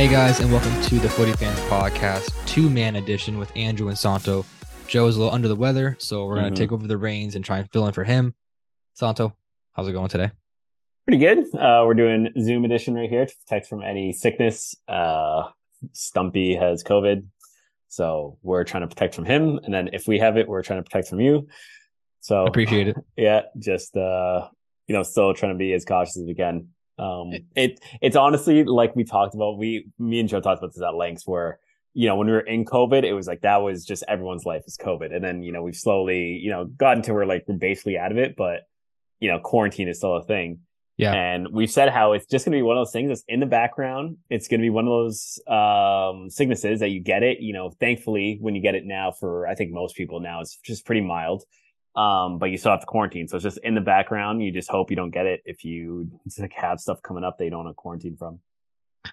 Hey guys, and welcome to the Footy Fans Podcast, two man edition with Andrew and Santo. Joe is a little under the weather, so we're going to take over the reins and try and fill in for him. Santo, how's it going today? Pretty good. Uh, we're doing Zoom edition right here to protect from any sickness. Uh, Stumpy has COVID, so we're trying to protect from him. And then if we have it, we're trying to protect from you. So Appreciate it. yeah, just uh, you know, still trying to be as cautious as we can. Um, it it's honestly like we talked about. We me and Joe talked about this at length. Where you know when we were in COVID, it was like that was just everyone's life is COVID, and then you know we've slowly you know gotten to where like we're basically out of it, but you know quarantine is still a thing. Yeah. And we've said how it's just going to be one of those things that's in the background. It's going to be one of those um, sicknesses that you get it. You know, thankfully, when you get it now, for I think most people now, it's just pretty mild. Um, but you still have to quarantine, so it's just in the background. You just hope you don't get it if you like have stuff coming up that you don't want to quarantine from.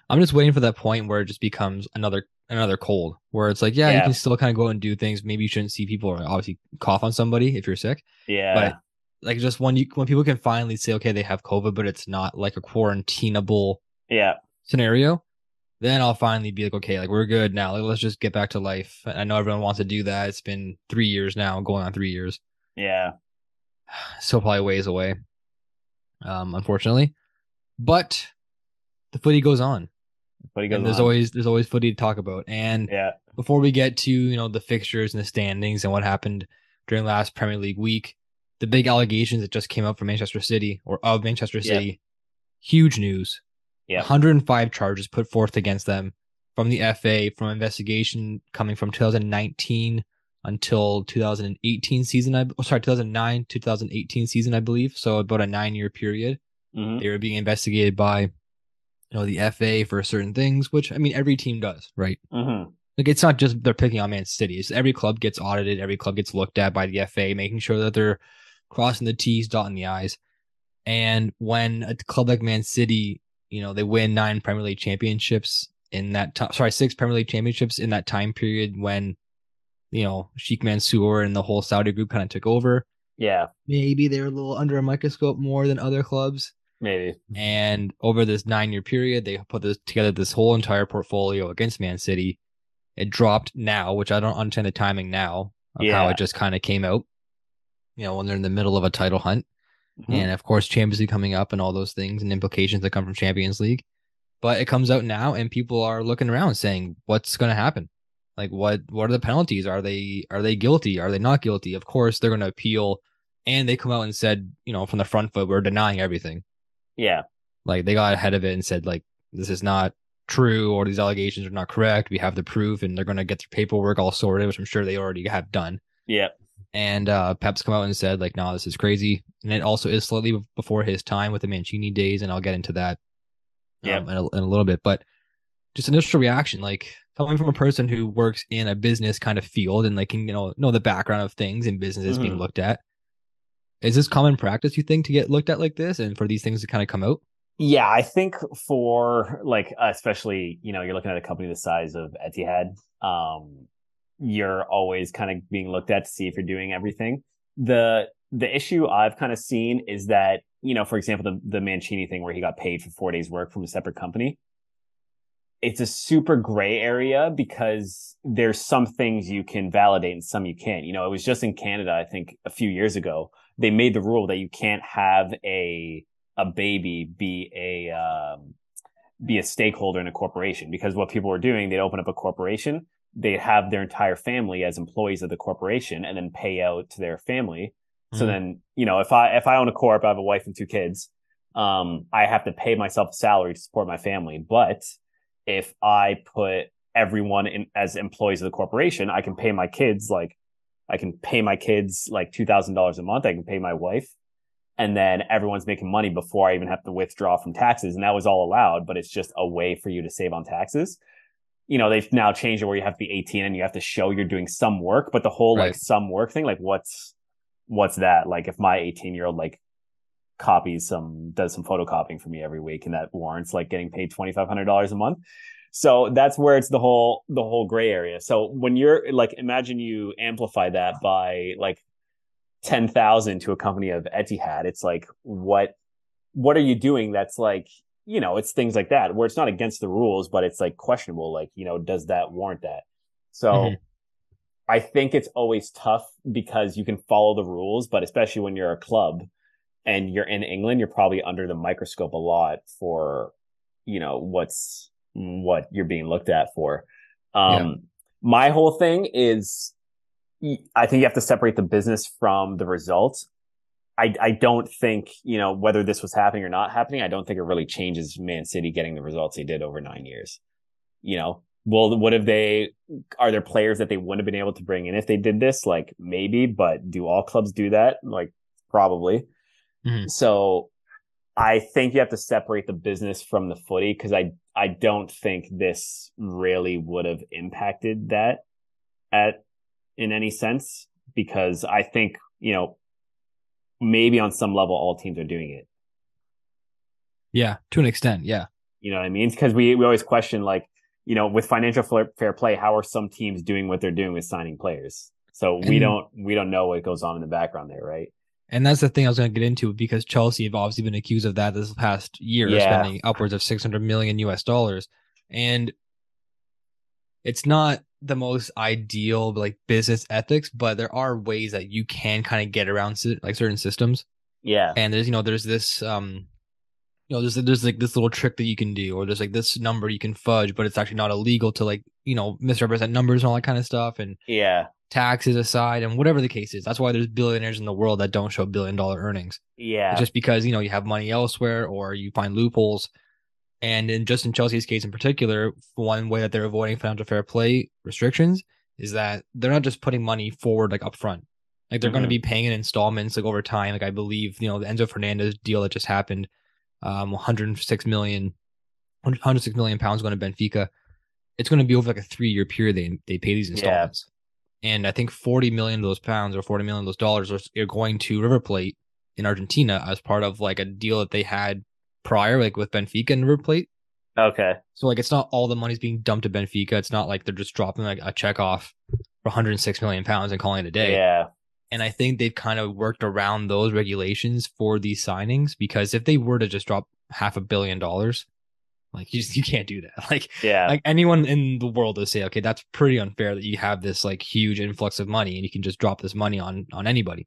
I'm just waiting for that point where it just becomes another another cold, where it's like, yeah, you can still kind of go and do things. Maybe you shouldn't see people or obviously cough on somebody if you're sick. Yeah, But like just when you when people can finally say, okay, they have COVID, but it's not like a quarantinable yeah, scenario, then I'll finally be like, okay, like we're good now. Like, let's just get back to life. I know everyone wants to do that. It's been three years now, going on three years. Yeah, Still probably ways away, um, unfortunately. But the footy goes on, he goes and there's on. always there's always footy to talk about. And yeah, before we get to you know the fixtures and the standings and what happened during last Premier League week, the big allegations that just came out from Manchester City or of Manchester. City, huge news. Yep. 105 charges put forth against them from the FA from investigation coming from 2019 until 2018 season. I oh, sorry 2009 2018 season I believe. So about a nine year period hmm they were being investigated by you know the FA for certain things, which I mean every team does, right? hmm Like it's not just they're picking on Man City. It's every club gets audited, every club gets looked at by the FA, making sure that they're crossing the T's, dotting the I's. And when a club like Man City, you know, they win nine Premier League championships in that time, sorry, six Premier League championships in that time period when, you know, Sheikh Mansour and the whole Saudi group kind of took over. yeah, Maybe they're a little under a microscope more than other clubs. maybe, And over this nine year period, they put this together this whole entire portfolio against Man City. It dropped now, which I don't understand the timing now of how it just kind of came out. You know, when they're in the middle of a title hunt. Mhm. And of course, Champions League coming up and all those things and implications that come from Champions League. But it comes out now and people are looking around saying, what's gonna happen? Like what what are the penalties? Are they are they guilty? Are they not guilty? Of course they're gonna appeal. And they come out and said, you know, from the front foot, we're denying everything yeah, like they got ahead of it and said like this is not true or these allegations are not correct we have the proof and they're going to get their paperwork all sorted which i'm sure they already have done yeah, and uh pep's come out and said like no this is crazy and it also is slightly before his time with the mancini days and i'll get into that yeah um, in, a, in a little bit but just initial reaction like coming from a person who works in a business kind of field and like can you know know the background of things and businesses being Mhm. looked at is this common practice you think to get looked at like this and for these things to kind of come out Yeah, I think for like especially, you know, you're looking at a company the size of Etihad, um, you're always kind of being looked at to see if you're doing everything. The the issue I've kind of seen is that, you know, for example, the the Mancini thing where he got paid for four days work from a separate company. It's a super gray area because there's some things you can validate and some you can't. You know, it was just in Canada, I think a few years ago, they made the rule that you can't have a a baby be a um, be a stakeholder in a corporation because what people were doing they'd open up a corporation they'd have their entire family as employees of the corporation and then pay out to their family so Mhm. then you know if i if i own a corp i have a wife and two kids um i have to pay myself a salary to support my family but if i put everyone in as employees of the corporation i can pay my kids like i can pay my kids like $2000 a month i can pay my wife and then everyone's making money before I even have to withdraw from taxes. And that was all allowed, but it's just a way for you to save on taxes. You know, they've now changed it where you have to be 18 and you have to show you're doing some work, but the whole Right. like some work thing, like what's, what's that? Like if my 18 year old like copies some, does some photocopying for me every week and that warrants like getting paid $2,500 a month. So that's where it's the whole, the whole gray area. So when you're like, imagine you amplify that by like 10,000 to a company of Etihad. It's like, what, what are you doing? That's like, you know, it's things like that where it's not against the rules, but it's like questionable. Like, you know, does that warrant that? So mm-hmm. I think it's always tough because you can follow the rules, but especially when you're a club and you're in England, you're probably under the microscope a lot for, you know, what's what you're being looked at for. Um, yeah. my whole thing is I think you have to separate the business from the results. I, I don't think, you know, whether this was happening or not happening, I don't think it really changes Man City getting the results they did over nine years. You know, well, what if they are there players that they wouldn't have been able to bring in if they did this? Like maybe, but do all clubs do that? Like probably. Mm-hmm. So I think you have to separate the business from the footy because I I don't think this really would have impacted that at in any sense because I think you know maybe on some level all teams are doing it. Yeah, to an extent, yeah. You know what I mean? Because we we always question like, you know, with financial fair play, how are some teams doing what they're doing with signing players? So we and, don't we don't know what goes on in the background there, right? And that's the thing I was going to get into because Chelsea have obviously been accused of that this past year, yeah. spending upwards of 600 million US dollars. And it's not the most ideal like business ethics, but there are ways that you can kind of get around like certain systems. Yeah. And there's you know there's this um you know there's there's like this little trick that you can do or there's like this number you can fudge, but it's actually not illegal to like you know misrepresent numbers and all that kind of stuff and yeah taxes aside and whatever the case is. That's why there's billionaires in the world that don't show billion dollar earnings. Yeah. It's just because you know you have money elsewhere or you find loopholes and in just in Chelsea's case in particular, one way that they're avoiding financial fair play restrictions is that they're not just putting money forward like upfront. Like they're mm-hmm. going to be paying in installments like over time. Like I believe, you know, the Enzo Fernandez deal that just happened, um, 106 million, 106 million pounds going to Benfica. It's going to be over like a three year period. They they pay these installments, yeah. And I think 40 million of those pounds or 40 million of those dollars are going to River Plate in Argentina as part of like a deal that they had prior, like with Benfica and River Plate. Okay. So like it's not all the money's being dumped to Benfica. It's not like they're just dropping like a check off for 106 million pounds and calling it a day. Yeah. And I think they've kind of worked around those regulations for these signings because if they were to just drop half a billion dollars, like you just you can't do that. Like yeah, like anyone in the world would say, okay, that's pretty unfair that you have this like huge influx of money and you can just drop this money on on anybody.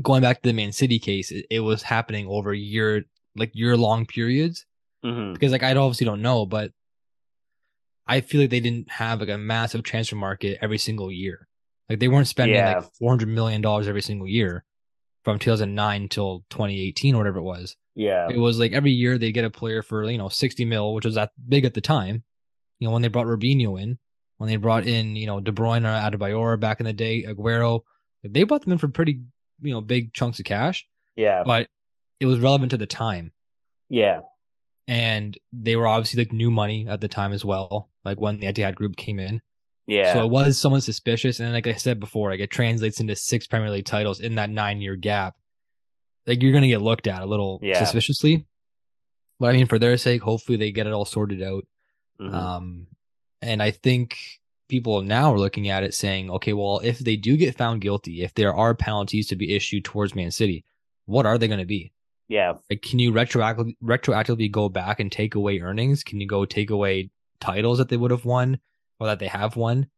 Going back to the Man City case, it, it was happening over year like year long periods mm-hmm. because like I obviously don't know, but I feel like they didn't have like a massive transfer market every single year. Like they weren't spending yeah. like four hundred million dollars every single year from 2009 till 2018 or whatever it was. Yeah, it was like every year they get a player for you know 60 mil, which was that big at the time. You know when they brought Robinho in, when they brought in you know De Bruyne or Adebayor back in the day, Aguero, they bought them in for pretty you know big chunks of cash. Yeah, but it was relevant to the time. Yeah. And they were obviously like new money at the time as well, like when the Etihad group came in. Yeah. So it was somewhat suspicious. And like I said before, like it translates into six Premier League titles in that nine year gap. Like you're gonna get looked at a little yeah. suspiciously. But I mean, for their sake, hopefully they get it all sorted out. Mm-hmm. Um, and I think people now are looking at it saying, okay, well, if they do get found guilty, if there are penalties to be issued towards Man City, what are they going to be? Yeah. Like, can you retroactively retroactively go back and take away earnings? Can you go take away titles that they would have won or that they have won?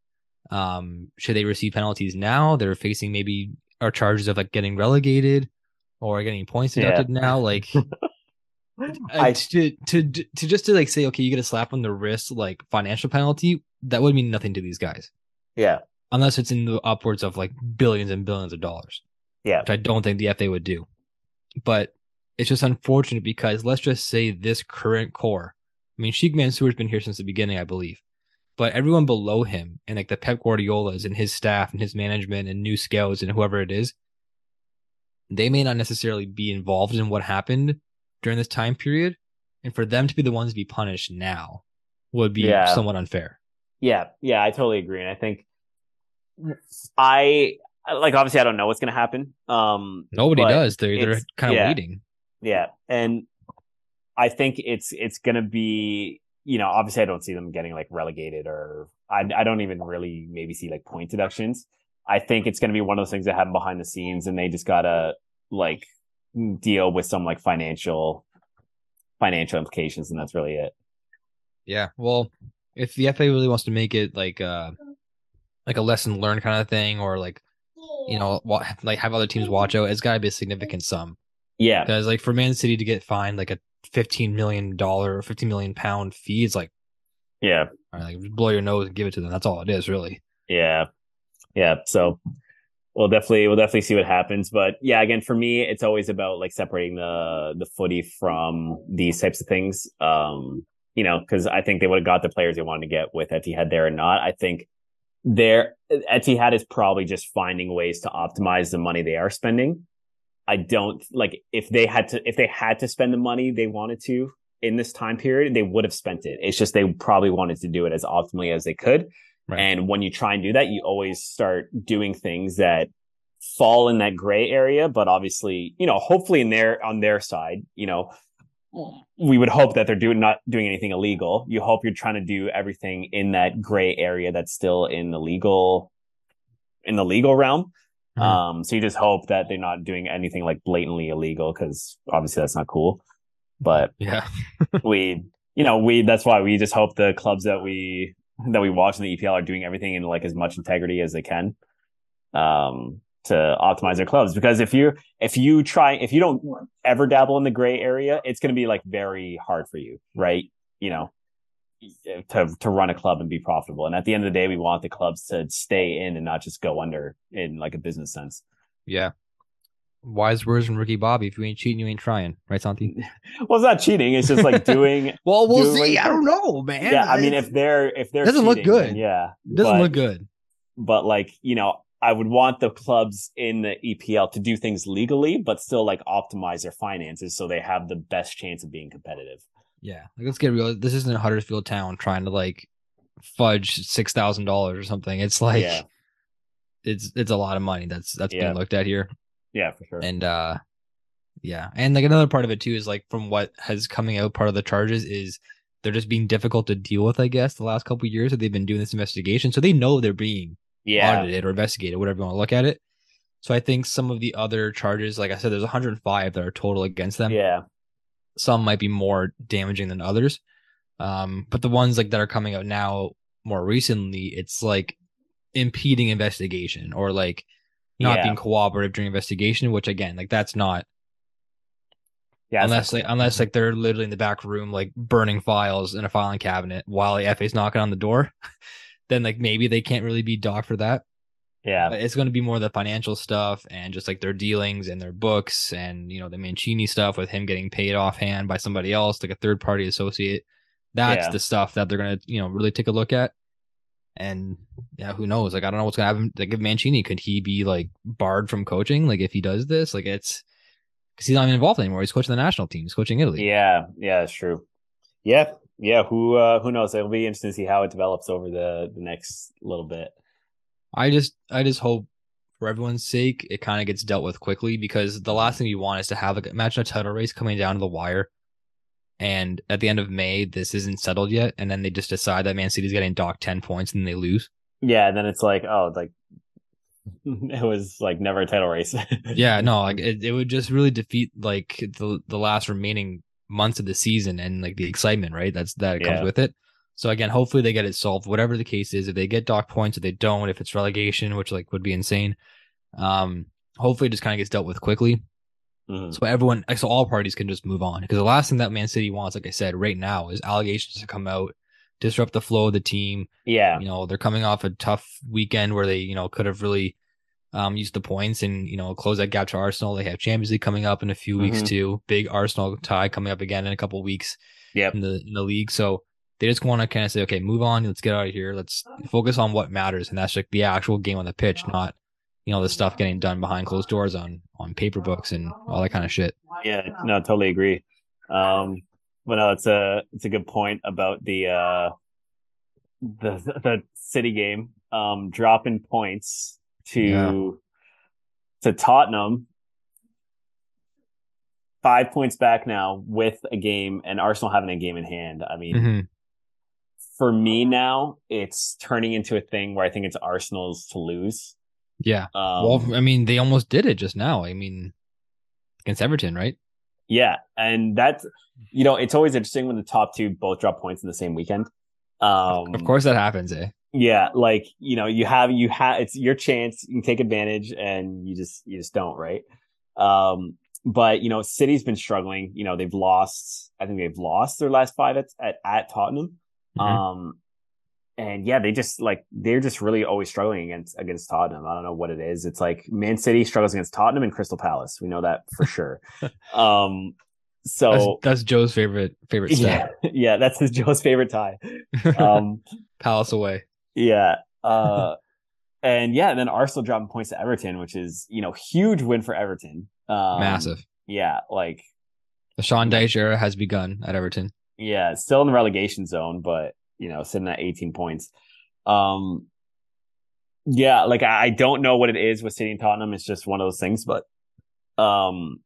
Um, should they receive penalties now? They're facing maybe or charges of like getting relegated or getting points deducted yeah. now. Like, uh, I, to, to to just to like say, okay, you get a slap on the wrist, like financial penalty, that would mean nothing to these guys. Yeah. Unless it's in the upwards of like billions and billions of dollars. Yeah. Which I don't think the FA would do. But it's just unfortunate because let's just say this current core. I mean, Sheikh Mansour's been here since the beginning, I believe. But everyone below him and like the Pep Guardiolas and his staff and his management and new scouts and whoever it is, they may not necessarily be involved in what happened during this time period. And for them to be the ones to be punished now would be yeah. somewhat unfair. Yeah, yeah, I totally agree. And I think I like obviously I don't know what's gonna happen. Um nobody does. They're they're kind of yeah. waiting. Yeah, and I think it's it's gonna be you know obviously I don't see them getting like relegated or I I don't even really maybe see like point deductions. I think it's gonna be one of those things that happen behind the scenes and they just gotta like deal with some like financial financial implications, and that's really it. Yeah. Well, if the FA really wants to make it like uh like a lesson learned kind of thing, or like you know, like have other teams watch out, it's got to be a significant sum. Yeah, because like for Man City to get fined like a fifteen million dollar or fifteen million pound fee, is like yeah, like blow your nose and give it to them. That's all it is, really. Yeah, yeah. So we'll definitely we'll definitely see what happens. But yeah, again, for me, it's always about like separating the the footy from these types of things. Um, you know, because I think they would have got the players they wanted to get with Etihad there or not. I think there Etihad is probably just finding ways to optimize the money they are spending. I don't like if they had to if they had to spend the money they wanted to in this time period, they would have spent it. It's just they probably wanted to do it as optimally as they could. Right. And when you try and do that, you always start doing things that fall in that gray area, but obviously, you know, hopefully in their on their side, you know, we would hope that they're doing not doing anything illegal. You hope you're trying to do everything in that gray area that's still in the legal in the legal realm. Mm-hmm. Um, so you just hope that they're not doing anything like blatantly illegal because obviously that's not cool. But yeah, we you know we that's why we just hope the clubs that we that we watch in the EPL are doing everything in like as much integrity as they can. Um, to optimize their clubs. Because if you if you try if you don't ever dabble in the gray area it's going to be like very hard for you right? You know to to run a club and be profitable. And at the end of the day we want the clubs to stay in and not just go under in like a business sense. Yeah wise words from Ricky Bobby. If you ain't cheating, you ain't trying, right, Santi? well, it's not cheating. It's just like doing. well, we'll see. I don't know, man. Yeah, I mean, if they're if they're doesn't cheating, look good, yeah, it doesn't but, look good. But like you know, I would want the clubs in the EPL to do things legally, but still like optimize their finances so they have the best chance of being competitive. Yeah, like, let's get real. This isn't Huddersfield Town trying to like fudge six thousand dollars or something. It's like yeah. it's it's a lot of money that's that's yeah. being looked at here. Yeah, for sure. And uh, yeah, and like another part of it too is like from what has coming out, part of the charges is they're just being difficult to deal with. I guess the last couple years that they've been doing this investigation, so they know they're being yeah. audited or investigated, whatever you want to look at it. So I think some of the other charges, like I said, there's 105 that are total against them. Yeah. Some might be more damaging than others. Um, but the ones like that are coming out now more recently, it's like impeding investigation or like not yeah. being cooperative during investigation, which again, like that's not yeah, unless like unless like they're literally in the back room like burning files in a filing cabinet while the FA's knocking on the door. then like maybe they can't really be docked for that. Yeah. But it's going to be more the financial stuff and just like their dealings and their books and, you know, the Mancini stuff with him getting paid offhand by somebody else, like a third party associate. That's yeah. the stuff that they're going to, you know, really take a look at. And yeah, who knows? Like, I don't know what's going to happen. Like, if Mancini, could he be like barred from coaching? Like, if he does this, like, it's because he's not even involved anymore. He's coaching the national team, he's coaching Italy. Yeah. Yeah, it's true. Yeah yeah, who uh, who knows? It'll be interesting to see how it develops over the the next little bit. I just I just hope for everyone's sake it kind of gets dealt with quickly because the last thing you want is to have like imagine a title race coming down to the wire and at the end of May this isn't settled yet and then they just decide that Man City's getting docked 10 points and they lose. Yeah, and then it's like oh like it was like never a title race. yeah, no, like it, it would just really defeat like the the last remaining months of the season and like the excitement, right? That's that comes with it. So again, hopefully they get it solved. Whatever the case is, if they get dock points, if they don't, if it's relegation, which like would be insane, um, hopefully it just kind of gets dealt with quickly. Mm-hmm. So everyone, so all parties can just move on. Because the last thing that Man City wants, like I said, right now is allegations to come out, disrupt the flow of the team. Yeah, you know they're coming off a tough weekend where they, you know, could have really um, use the points and you know close that gap to Arsenal. They have Champions League coming up in a few mm-hmm. weeks too. Big Arsenal tie coming up again in a couple weeks. Yeah, in the in the league. So they just want to kind of say, okay, move on. Let's get out of here. Let's focus on what matters, and that's like the actual game on the pitch, not you know the stuff getting done behind closed doors on on paper books and all that kind of shit. Yeah, no, totally agree. Um, but no, it's a it's a good point about the uh the the city game um dropping points to yeah. to Tottenham. Five points back now with a game and Arsenal having a game in hand. I mean, mm-hmm. for me now, it's turning into a thing where I think it's Arsenal's to lose. Yeah. Um, well, I mean, they almost did it just now. I mean, against Everton, right? Yeah, and that's you know it's always interesting when the top two both drop points in the same weekend. Um, of course, that happens, eh? Yeah, like you know, you have you have it's your chance. You can take advantage, and you just you just don't, right? Um, but you know, City's been struggling. You know, they've lost. I think they've lost their last five at at, at Tottenham. Mm-hmm. Um, and yeah, they just like they're just really always struggling against against Tottenham. I don't know what it is. It's like Man City struggles against Tottenham and Crystal Palace. We know that for sure. um, so that's, that's, Joe's favorite favorite stat. Yeah, yeah, that's his Joe's favorite tie. Um, Palace away. Yeah. Uh, and yeah, and then Arsenal dropping points to Everton, which is you know huge win for Everton. Um, Massive. Yeah, like the Sean Dyche era has begun at Everton. Yeah, still in the relegation zone, but you know, sitting at 18 points. Um, yeah, like I, I don't know what it is with City and Tottenham. It's just one of those things, but um,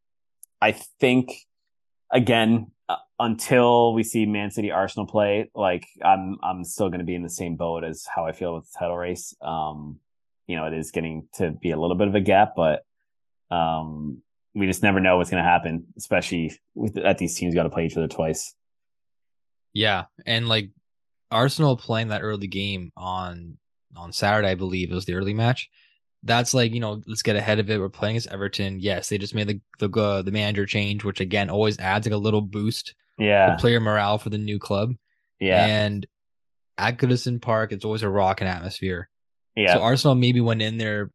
I think again uh, until we see Man City Arsenal play, like I'm I'm still going to be in the same boat as how I feel with the title race. Um, you know, it is getting to be a little bit of a gap, but um, we just never know what's going to happen, especially with that these teams got to play each other twice. Yeah, and like Arsenal playing that early game on on Saturday, I believe it was the early match. That's like you know, let's get ahead of it. We're playing as Everton. Yes, they just made the the uh, the manager change, which again always adds like a little boost. Yeah, player morale for the new club. Yeah, and at Goodison Park, it's always a rocking atmosphere. Yeah. So Arsenal maybe went in there,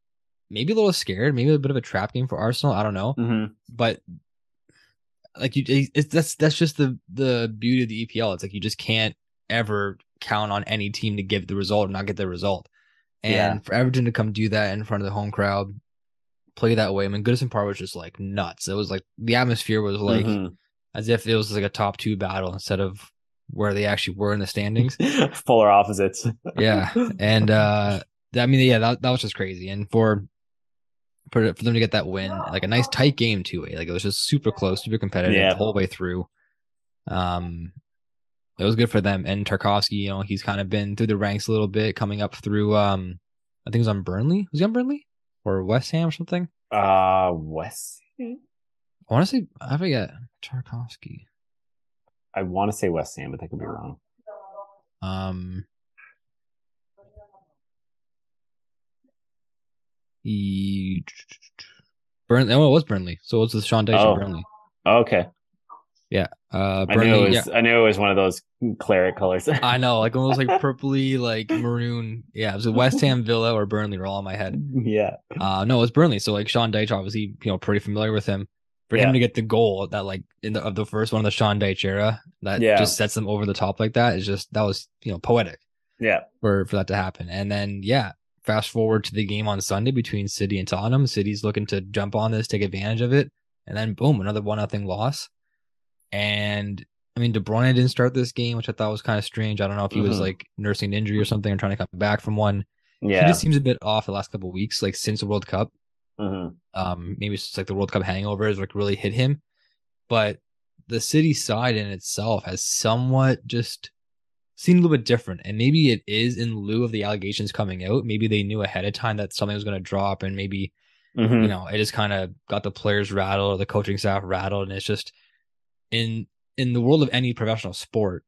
maybe a little scared, maybe a bit of a trap game for Arsenal. I don't know, mm-hmm. but like you, it's that's that's just the the beauty of the EPL. It's like you just can't ever count on any team to give the result or not get the result. And yeah. for Everton to come do that in front of the home crowd, play that way, I mean, Goodison Park was just like nuts. It was like the atmosphere was like mm-hmm. as if it was like a top two battle instead of where they actually were in the standings. Polar opposites. yeah. And uh I mean, yeah, that, that was just crazy. And for for, for them to get that win, like a nice tight game too. Like it was just super close, super competitive yeah. the whole way through. Um, it was good for them. And Tarkowski, you know, he's kind of been through the ranks a little bit, coming up through. Um, I think it was on Burnley. Was he on Burnley or West Ham or something? Uh, West. Ham? I want to say I forget Tarkowski. I want to say West Ham, but I could be wrong. Um, he Burnley. Oh, it was Burnley. So it was the Sean Dyche oh. Burnley. Okay. Yeah. Uh, Burnley, I knew it was. Yeah. I knew it was one of those claret colors. I know, like almost like purpley, like maroon. Yeah, it was a West Ham Villa or Burnley were all in my head. Yeah. Uh, no, it was Burnley. So like Sean Dyche, obviously, you know, pretty familiar with him. For yeah. him to get the goal that like in the of the first one of the Sean Dyche era, that yeah. just sets them over the top like that is just that was you know poetic. Yeah. For for that to happen, and then yeah, fast forward to the game on Sunday between City and Tottenham. City's looking to jump on this, take advantage of it, and then boom, another one nothing loss. And I mean, De Bruyne didn't start this game, which I thought was kind of strange. I don't know if he mm-hmm. was like nursing an injury or something and trying to come back from one. Yeah, he just seems a bit off the last couple weeks, like since the World Cup. Mm-hmm. Um, maybe it's just like the World Cup hangover has like really hit him, but the city side in itself has somewhat just seemed a little bit different. And maybe it is in lieu of the allegations coming out. Maybe they knew ahead of time that something was going to drop, and maybe mm-hmm. you know it just kind of got the players rattled or the coaching staff rattled, and it's just in in the world of any professional sport,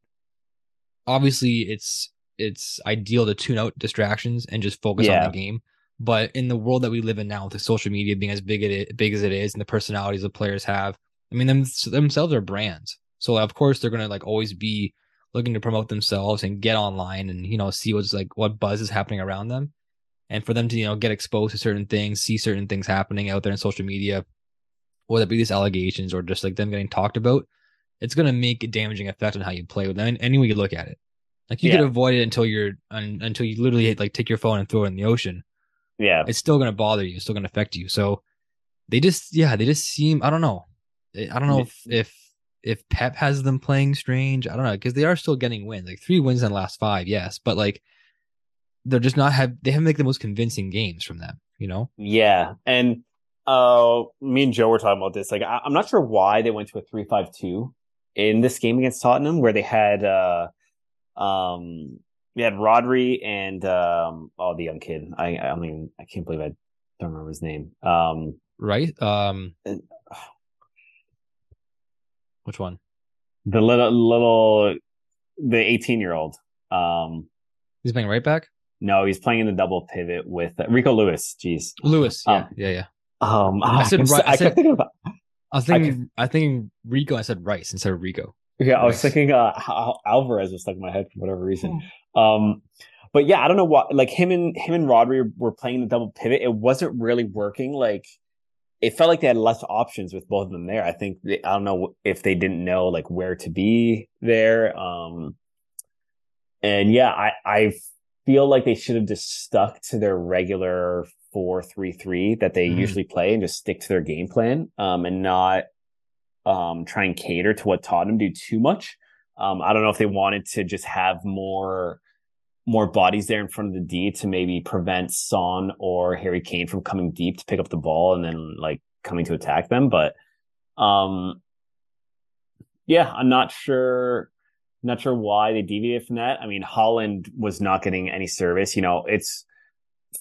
obviously it's it's ideal to tune out distractions and just focus yeah. on the game. But in the world that we live in now, with the social media being as big it big as it is, and the personalities the players have, I mean, them, themselves are brands. So of course they're gonna like always be looking to promote themselves and get online and you know see what's like what buzz is happening around them, and for them to you know get exposed to certain things, see certain things happening out there in social media, whether it be these allegations or just like them getting talked about, it's going to make a damaging effect on how you play with them. Any way you look at it, like you yeah. could avoid it until you're un, until you literally like take your phone and throw it in the ocean. Yeah, it's still going to bother you. It's still going to affect you. So they just, yeah, they just seem. I don't know. I don't know if if if Pep has them playing strange. I don't know because they are still getting wins, like three wins in the last five. Yes, but like they're just not have they haven't make the most convincing games from them. You know? Yeah, and uh, me and Joe were talking about this. Like, I, am not sure why they went to a three-five-two in this game against Tottenham, where they had uh, um, they had Rodri and um, oh, the young kid. I I mean, I can't believe I don't remember his name. Um, right. Um, Which one? The little little the 18 year old. Um, he's playing right back. No, he's playing in the double pivot with uh, Rico Lewis. Jeez, Lewis. Yeah, Um, yeah, yeah. Um, I said kept- right- I I said- kept thinking about. I was thinking, I, think Rico. I said Rice instead of Rico. Yeah, I was thinking uh, Alvarez was stuck in my head for whatever reason. Um, but yeah, I don't know what. Like him and him and Rodri were playing the double pivot. It wasn't really working. Like it felt like they had less options with both of them there. I think they, I don't know if they didn't know like where to be there. Um, and yeah, I I feel like they should have just stuck to their regular four three three that they Mhm. usually play and just stick to their game plan. Um, and not um try and cater to what Tottenham do too much. Um, I don't know if they wanted to just have more more bodies there in front of the D to maybe prevent Son or Harry Kane from coming deep to pick up the ball and then like coming to attack them. But um yeah, I'm not sure not sure why they deviated from that. I mean, Haaland was not getting any service. You know, it's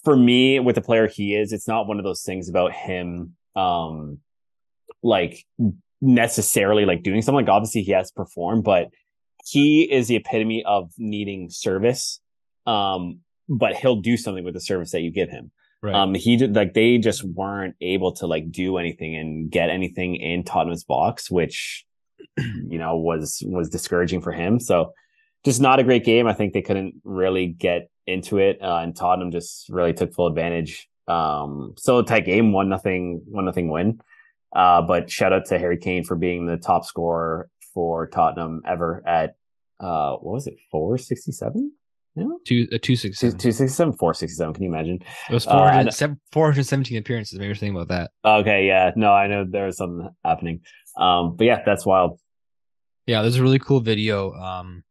for me with the player he is, it's not one of those things about him um like necessarily like doing something. Like obviously he has to perform, but he is the epitome of needing service. Um, but he'll do something with the service that you give him. Right. Um, he did like they just weren't able to like do anything and get anything in Tottenham's box, which you know was was discouraging for him. So just not a great game. I think they couldn't really get into it, uh, and Tottenham just really took full advantage. Um, still a tight game, one nothing, one nothing win. Uh, but shout out to Harry Kane for being the top scorer for Tottenham ever at uh, what was it, four sixty seven? Yeah, two uh, two six two seven. sixty seven, four sixty seven. Can you imagine? It was uh, I 400, sev- 417 appearances. Maybe you're thinking about that. Okay, yeah, no, I know there was something happening. Um, but yeah, that's wild. Yeah, there's a really cool video. Um,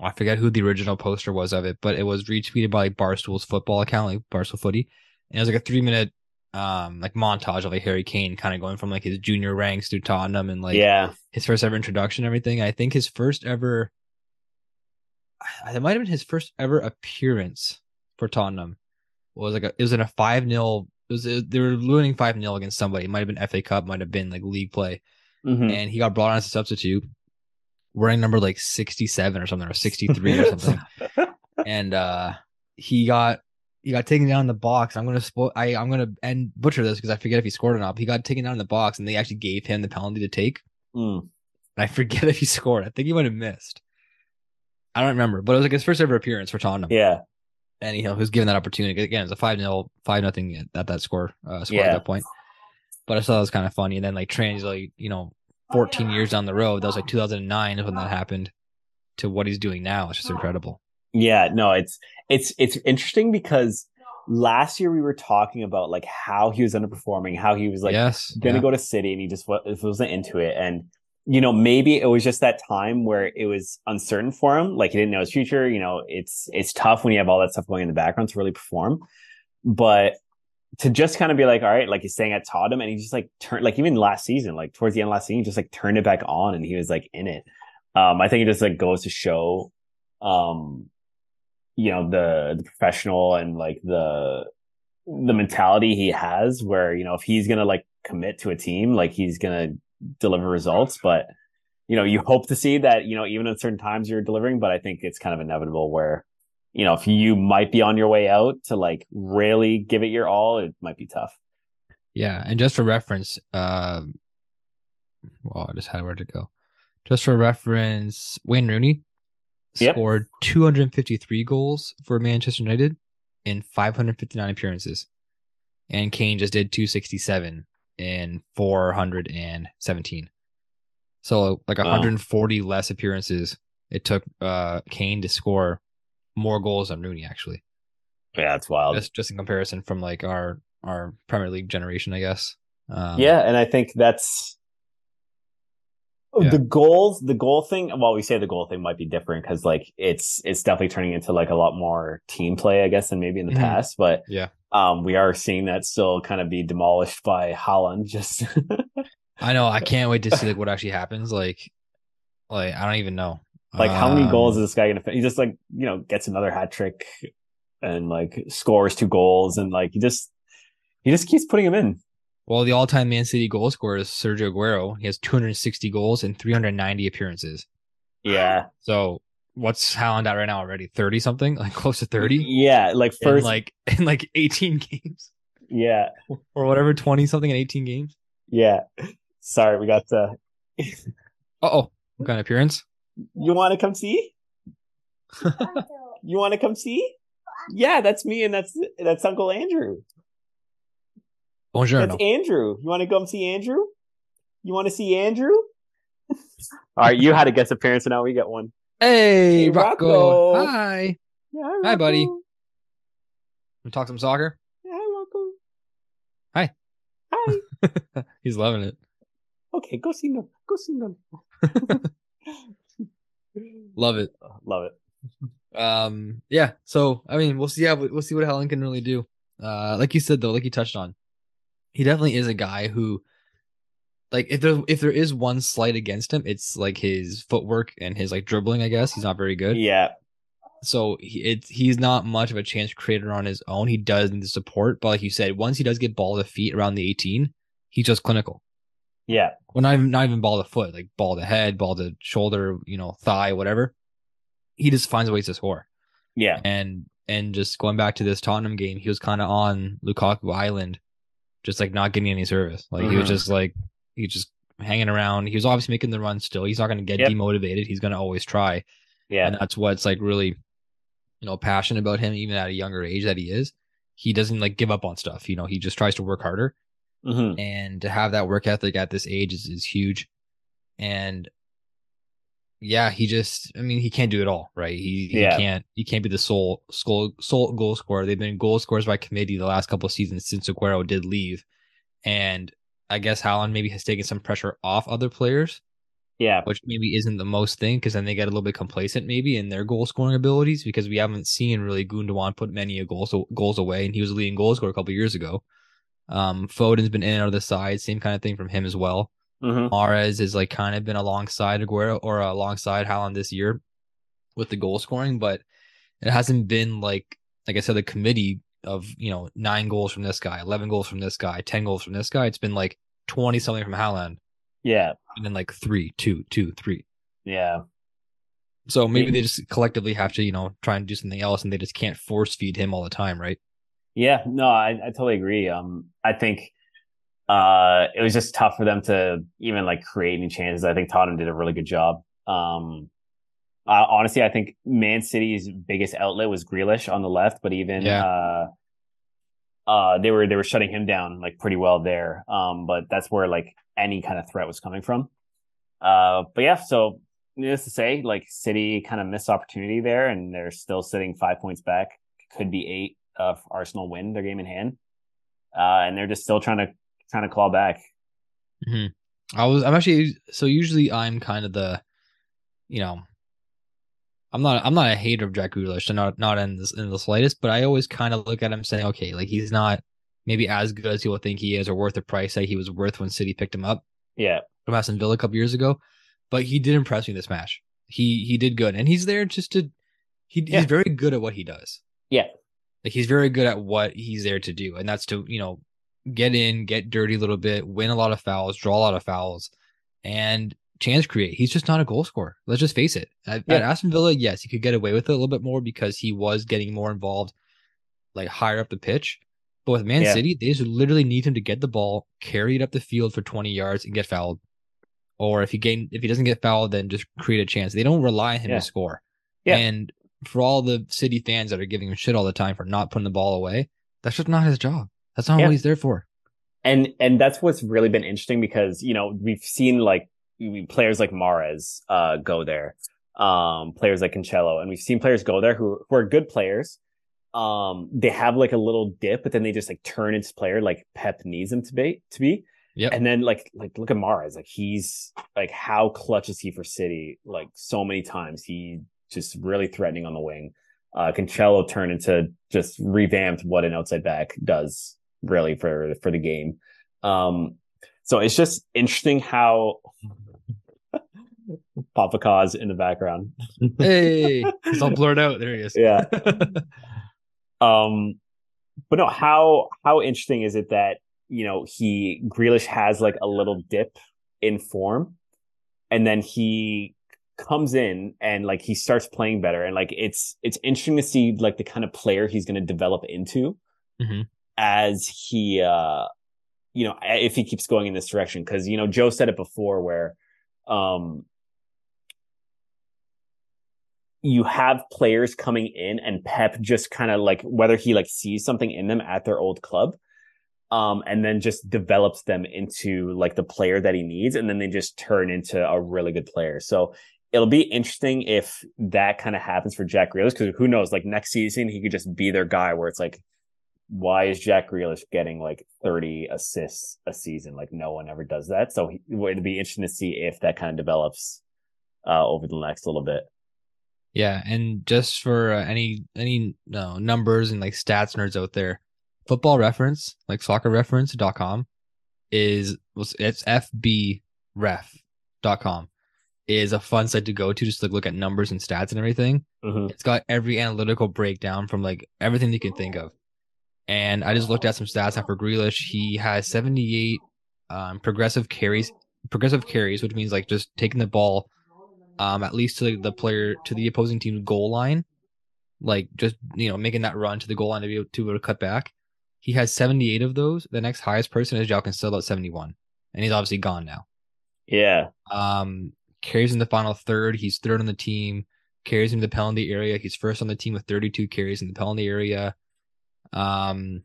I forget who the original poster was of it, but it was retweeted by like Barstool's football account, like Barstool Footy, and it was like a three minute um like montage of like Harry Kane kind of going from like his junior ranks through Tottenham and like yeah, his first ever introduction and everything. I think his first ever it might have been his first ever appearance for Tottenham. Was like a, it was in a 5 0 it was they were winning 5 0 against somebody. It might have been FA Cup, might have been like league play. Mhm. And he got brought on as a substitute, wearing number like 67 or something, or 63 or something. And uh he got he got taken down in the box. I'm gonna spoil I, I'm gonna and butcher this because I forget if he scored or not. But he got taken down in the box and they actually gave him the penalty to take. Mm. And I forget if he scored. I think he might have missed. I don't remember, but it was like his first ever appearance for Tottenham. Yeah, And he, was given that opportunity. Again, it's a 5 0, 5 nothing at, at that score, uh, score at that point. But I thought it was kind of funny. And then, like, translate, you know, 14 years down the road, that was like 2009 is when that happened to what he's doing now. It's just incredible. yeah. No, it's it's it's interesting because last year we were talking about like how he was underperforming, how he was like yes. gonna yeah. go to City, and he just wasn't into it. And you know, maybe it was just that time where it was uncertain for him, like he didn't know his future. You know, it's it's tough when you have all that stuff going in the background to really perform. But to just kind of be like, all right, like he's staying at Tottenham, and he just like turned, like even last season, like towards the end of last season, he just like turned it back on, and he was like in it. Um, I think it just like goes to show, um, you know, the the professional and like the the mentality he has, where you know if he's gonna like commit to a team, like he's gonna deliver results. But you know, you hope to see that you know even at certain times you're delivering. But I think it's kind of inevitable where you know if you might be on your way out to like really give it your all, it might be tough. Yeah, and just for reference, um, well, I just had where to go. Just for reference, Wayne Rooney Yep. scored 253 goals for Manchester United in 559 appearances, and Kane just did 267 in 417. So, like Wow. 140 less appearances. It took uh Kane to score more goals than Rooney, actually. Yeah, that's wild. Just just in comparison from like our our Premier League generation, I guess. Um, yeah, and I think that's Yeah. the goals. The goal thing. Well, we say the goal thing might be different because like it's it's definitely turning into like a lot more team play, I guess, than maybe in the Mhm. past. But Yeah. um, we are seeing that still kind of be demolished by Haaland. Just I know. I can't wait to see like what actually happens. Like, like I don't even know. Like how many goals Um, is this guy gonna? Fit? He just like you know gets another hat trick and like scores two goals and like he just he just keeps putting him in. Well, the all-time Man City goal scorer is Sergio Aguero. He has 260 goals and 390 appearances. Yeah. So what's Haaland at right now already? 30 something? Like close to 30? Yeah, like In first like in like 18 games yeah. or whatever, 20 something in 18 games. Yeah. Sorry, we got the Uh-oh. What kind of appearance? You want to come see? You want to come see? Oh, yeah, that's me and that's that's Uncle Andrew. Bonjour. That's Andrew. You want to come see Andrew? You want to see Andrew? All right, you had a guest appearance, and now we get one. Hey, Hey, Rocco. Rocco. Hi. Yeah, Hi, buddy. Rocco. We talk some soccer. Yeah, hi, Rocco. Hi. Hi. He's loving it. Okay, go see them. Go see them. Love it. Love it. Um, yeah. So I mean, we'll see how we'll see what Haaland can really do. Uh, like you said though, like you touched on, he definitely is a guy who, like, if there if there is one slight against him, it's like his footwork and his like dribbling. I guess he's not very good. Yeah, So he, it's he's not much of a chance creator on his own. He does need the support, but like you said, once he does get ball to feet around the 18, he's just clinical. Yeah, Well, not even not even ball to foot, like ball to head, ball to shoulder, you know, thigh, whatever. He just finds ways to score. yeah, And and just going back to this Tottenham game, he was kind of on Lukaku Island, just like not getting any service. Like he was Mhm. just like he was just hanging around. He was obviously making the run still. He's not going to get Yep. demotivated. He's going to always try. yeah, And that's what's like really, you know, passionate about him, even at a younger age that he is. He doesn't like give up on stuff. You know, he just tries to work harder. Hmm And to have that work ethic at this age is, is huge. And yeah, he just I mean, he can't do it all, right? He, he Yeah. can't he can't be the sole sole sole goal scorer. They've been goal scorers by committee the last couple of seasons since Aguero did leave. And I guess Haaland maybe has taken some pressure off other players yeah, which maybe isn't the most thing because then they get a little bit complacent maybe in their goal scoring abilities because we haven't seen really Gundogan put many goals goals away and he was a leading goal scorer a couple years ago. Um, Foden's been in and out of the side, same kind of thing from him as well. hmm Mahrez has like kind of been alongside Aguero or alongside Haaland this year with the goal scoring, but it hasn't been like like I said, the committee of you know nine goals from this guy, eleven goals from this guy, ten goals from this guy. It's been like twenty something from Haaland, yeah, and then like three, two, two, three. yeah, So Maybe- they just collectively have to, you know, try and do something else, and they just can't force feed him all the time, right? Yeah. No, I, I totally agree. Um, I think uh, it was just tough for them to even like create any chances. I think Tottenham did a really good job. Um, uh, honestly, I think Man City's biggest outlet was Grealish on the left, but even Yeah. uh, uh, they were they were shutting him down like pretty well there. Um, but that's where like any kind of threat was coming from. Uh, but yeah, so needless to say, like City kind of missed opportunity there, and they're still sitting five points back. Could be eight if Arsenal win their game in hand, uh, and they're just still trying to trying to claw back. I was, I'm actually, so usually I'm kind of the, you know, I'm not, I'm not a hater of Jack Grealish, not, not in this, in the slightest, but I always kind of look at him saying, okay, like he's not maybe as good as people think he is, or worth the price that he was worth when City picked him up Yeah, from Aston Villa a couple years ago, but he did impress me this match. He, he did good, and he's there just to, he, Yeah. he's very good at what he does. yeah, Like he's very good at what he's there to do, and that's to you know get in, get dirty a little bit, win a lot of fouls, draw a lot of fouls, and chance create. He's just not a goal scorer. Let's just face it. At, Yeah. at Aston Villa, yes, he could get away with it a little bit more because he was getting more involved, like higher up the pitch. But with Man Yeah. City, they just literally need him to get the ball, carry it up the field for twenty yards, and get fouled. Or if he gain, if he doesn't get fouled, then just create a chance. They don't rely on him Yeah. to score. Yeah. And for all the City fans that are giving him shit all the time for not putting the ball away, that's just not his job. That's not Yeah. what he's there for. and and that's what's really been interesting because you know we've seen like players like Mahrez uh go there, um players like Cancelo, and we've seen players go there who who are good players. Um, they have like a little dip, but then they just like turn into player like Pep needs them to be to be. Yep. And then like like look at Mahrez, like he's like how clutch is he for City? Like so many times he just really threatening on the wing. Uh Cancelo turned into just revamped what an outside back does really for for the game. Um so it's just interesting how Papa Kaz in the background. hey, it's all blurred out. There he is. Yeah. Um but no, how how interesting is it that you know, he Grealish has like a little dip in form, and then he comes in and like he starts playing better, and like it's it's interesting to see like the kind of player he's going to develop into Mhm. as he uh you know if he keeps going in this direction because you know Joe said it before where um you have players coming in and Pep just kind of like whether he like sees something in them at their old club um and then just develops them into like the player that he needs and then they just turn into a really good player. So it'll be interesting if that kind of happens for Jack Grealish because who knows like next season he could just be their guy where it's like why is Jack Grealish getting like 30 assists a season? Like no one ever does that. So he, it'd be interesting to see if that kind of develops uh, over the next little bit. Yeah, and just for uh, any any no numbers and like stats nerds out there, football reference, like soccerreference.com is was it's fbref.com is a fun site to go to just to look at numbers and stats and everything. Mhm. It's got every analytical breakdown from like everything you can think of. And I just looked at some stats now for Grealish. He has 78 um, progressive carries, progressive carries, which means like just taking the ball um, at least to the player to the opposing team's goal line, like just you know making that run to the goal line to be able to, be able to cut back. He has 78 of those. The next highest person is João Cancelo at 71, and he's obviously gone now. Yeah. Um, carries in the final third. He's third on the team. Carries into the penalty area. He's first on the team with 32 carries in the penalty area. Um,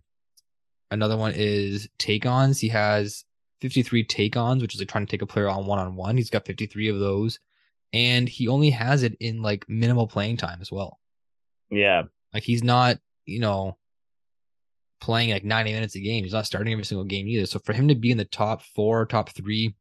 another one is take ons. He has 53 take ons, which is like trying to take a player on one on one. He's got 53 of those, and he only has it in like minimal playing time as well. Yeah. Like he's not, you know, playing like 90 minutes a game. He's not starting every single game either. So for him to be in the top four, top three,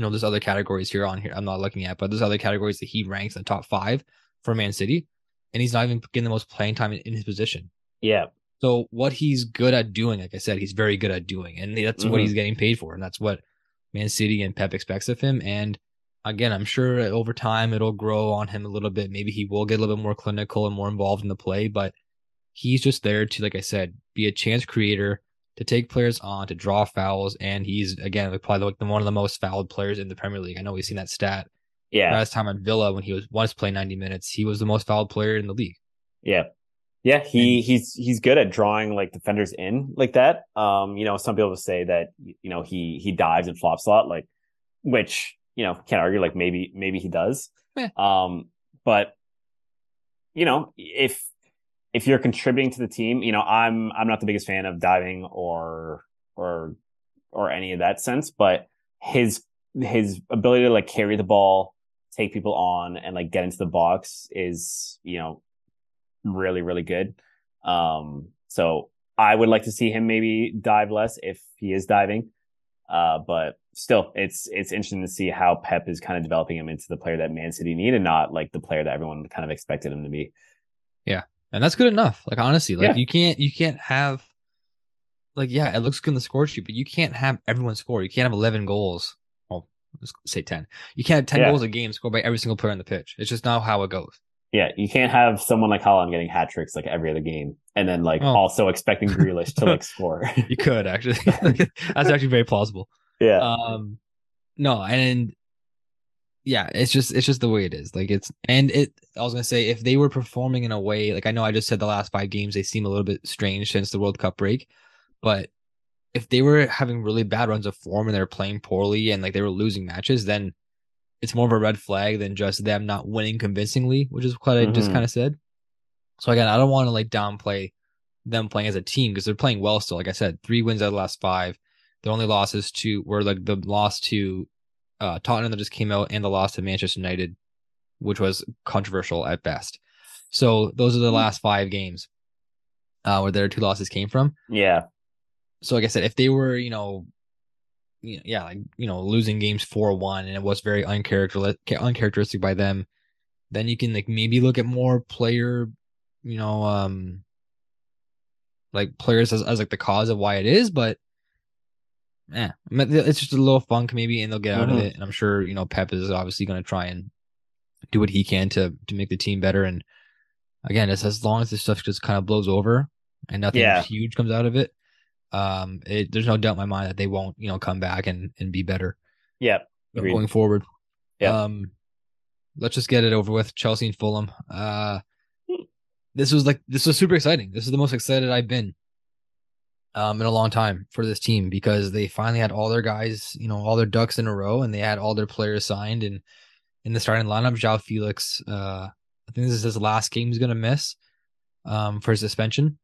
you know, there's other categories here on here I'm not looking at, but there's other categories that he ranks in the top five for Man City, and he's not even getting the most playing time in, in his position. Yeah. So what he's good at doing, like I said, he's very good at doing, and that's what Mhm. he's getting paid for, and that's what Man City and Pep expects of him. And again, I'm sure over time it'll grow on him a little bit. Maybe he will get a little bit more clinical and more involved in the play, but he's just there to, like I said, be a chance creator, to take players on, to draw fouls, and he's again probably like the, one of the most fouled players in the Premier League. I know we've seen that stat Yeah. last time at Villa when he was once playing 90 minutes. He was the most fouled player in the league. Yeah. Yeah, he he's he's good at drawing like defenders in like that. Um, you know, some people will say that you know he he dives and flops a lot, like which you know can't argue. Like maybe maybe he does. Yeah. Um, but you know if if you're contributing to the team, you know I'm I'm not the biggest fan of diving or or or any of that sense, but his his ability to like carry the ball, take people on, and like get into the box is you know really really good. Um, so I would like to see him maybe dive less if he is diving. Uh, but still, it's it's interesting to see how Pep is kind of developing him into the player that Man City need, and not like the player that everyone kind of expected him to be. And that's good enough. Like honestly, like Yeah. you can't you can't have like yeah, it looks good in the score sheet, but you can't have everyone score. You can't have eleven goals. Well, let's say ten. You can't have ten Yeah. goals a game scored by every single player on the pitch. It's just not how it goes. Yeah, you can't have someone like Haaland getting hat tricks like every other game, and then like Oh. also expecting Grealish to like score. You could actually. that's actually very plausible. yeah, Um, no, and yeah, it's just it's just the way it is. Like it's and it. I was gonna say if they were performing in a way like I know I just said the last five games they seem a little bit strange since the World Cup break, but if they were having really bad runs of form and they were playing poorly and like they were losing matches, then it's more of a red flag than just them not winning convincingly, which is what I just Mhm. kind of said. So again, I don't want to like downplay them playing as a team because they're playing well still. Like I said, three wins out of the last five. Their only losses to were like the loss to uh, Tottenham that just came out and the loss to Manchester United, which was controversial at best. So those are the last five games uh, where their two losses came from. yeah, So like I said, if they were, you know, you know, yeah, like you know, losing games four one, and it was very uncharacteristic, uncharacteristic by them, then you can like maybe look at more player, you know, um, like players as, as like the cause of why it is, but yeah, it's just a little funk maybe, and they'll get out of Mhm. it. And I'm sure you know Pep is obviously going to try and do what he can to to make the team better. And again, it's as long as this stuff just kind of blows over and nothing Yeah. huge comes out of it, Um, it, there's no doubt in my mind that they won't, you know, come back and and be better. Yeah, agreed. going forward. Yeah. Um, let's just get it over with. Chelsea and Fulham. Uh, this was like this was super exciting. This is the most excited I've been um in a long time for this team because they finally had all their guys, you know, all their ducks in a row, and they had all their players signed. And in the starting lineup, João Felix, uh, I think this is his last game he's gonna miss, um, for suspension.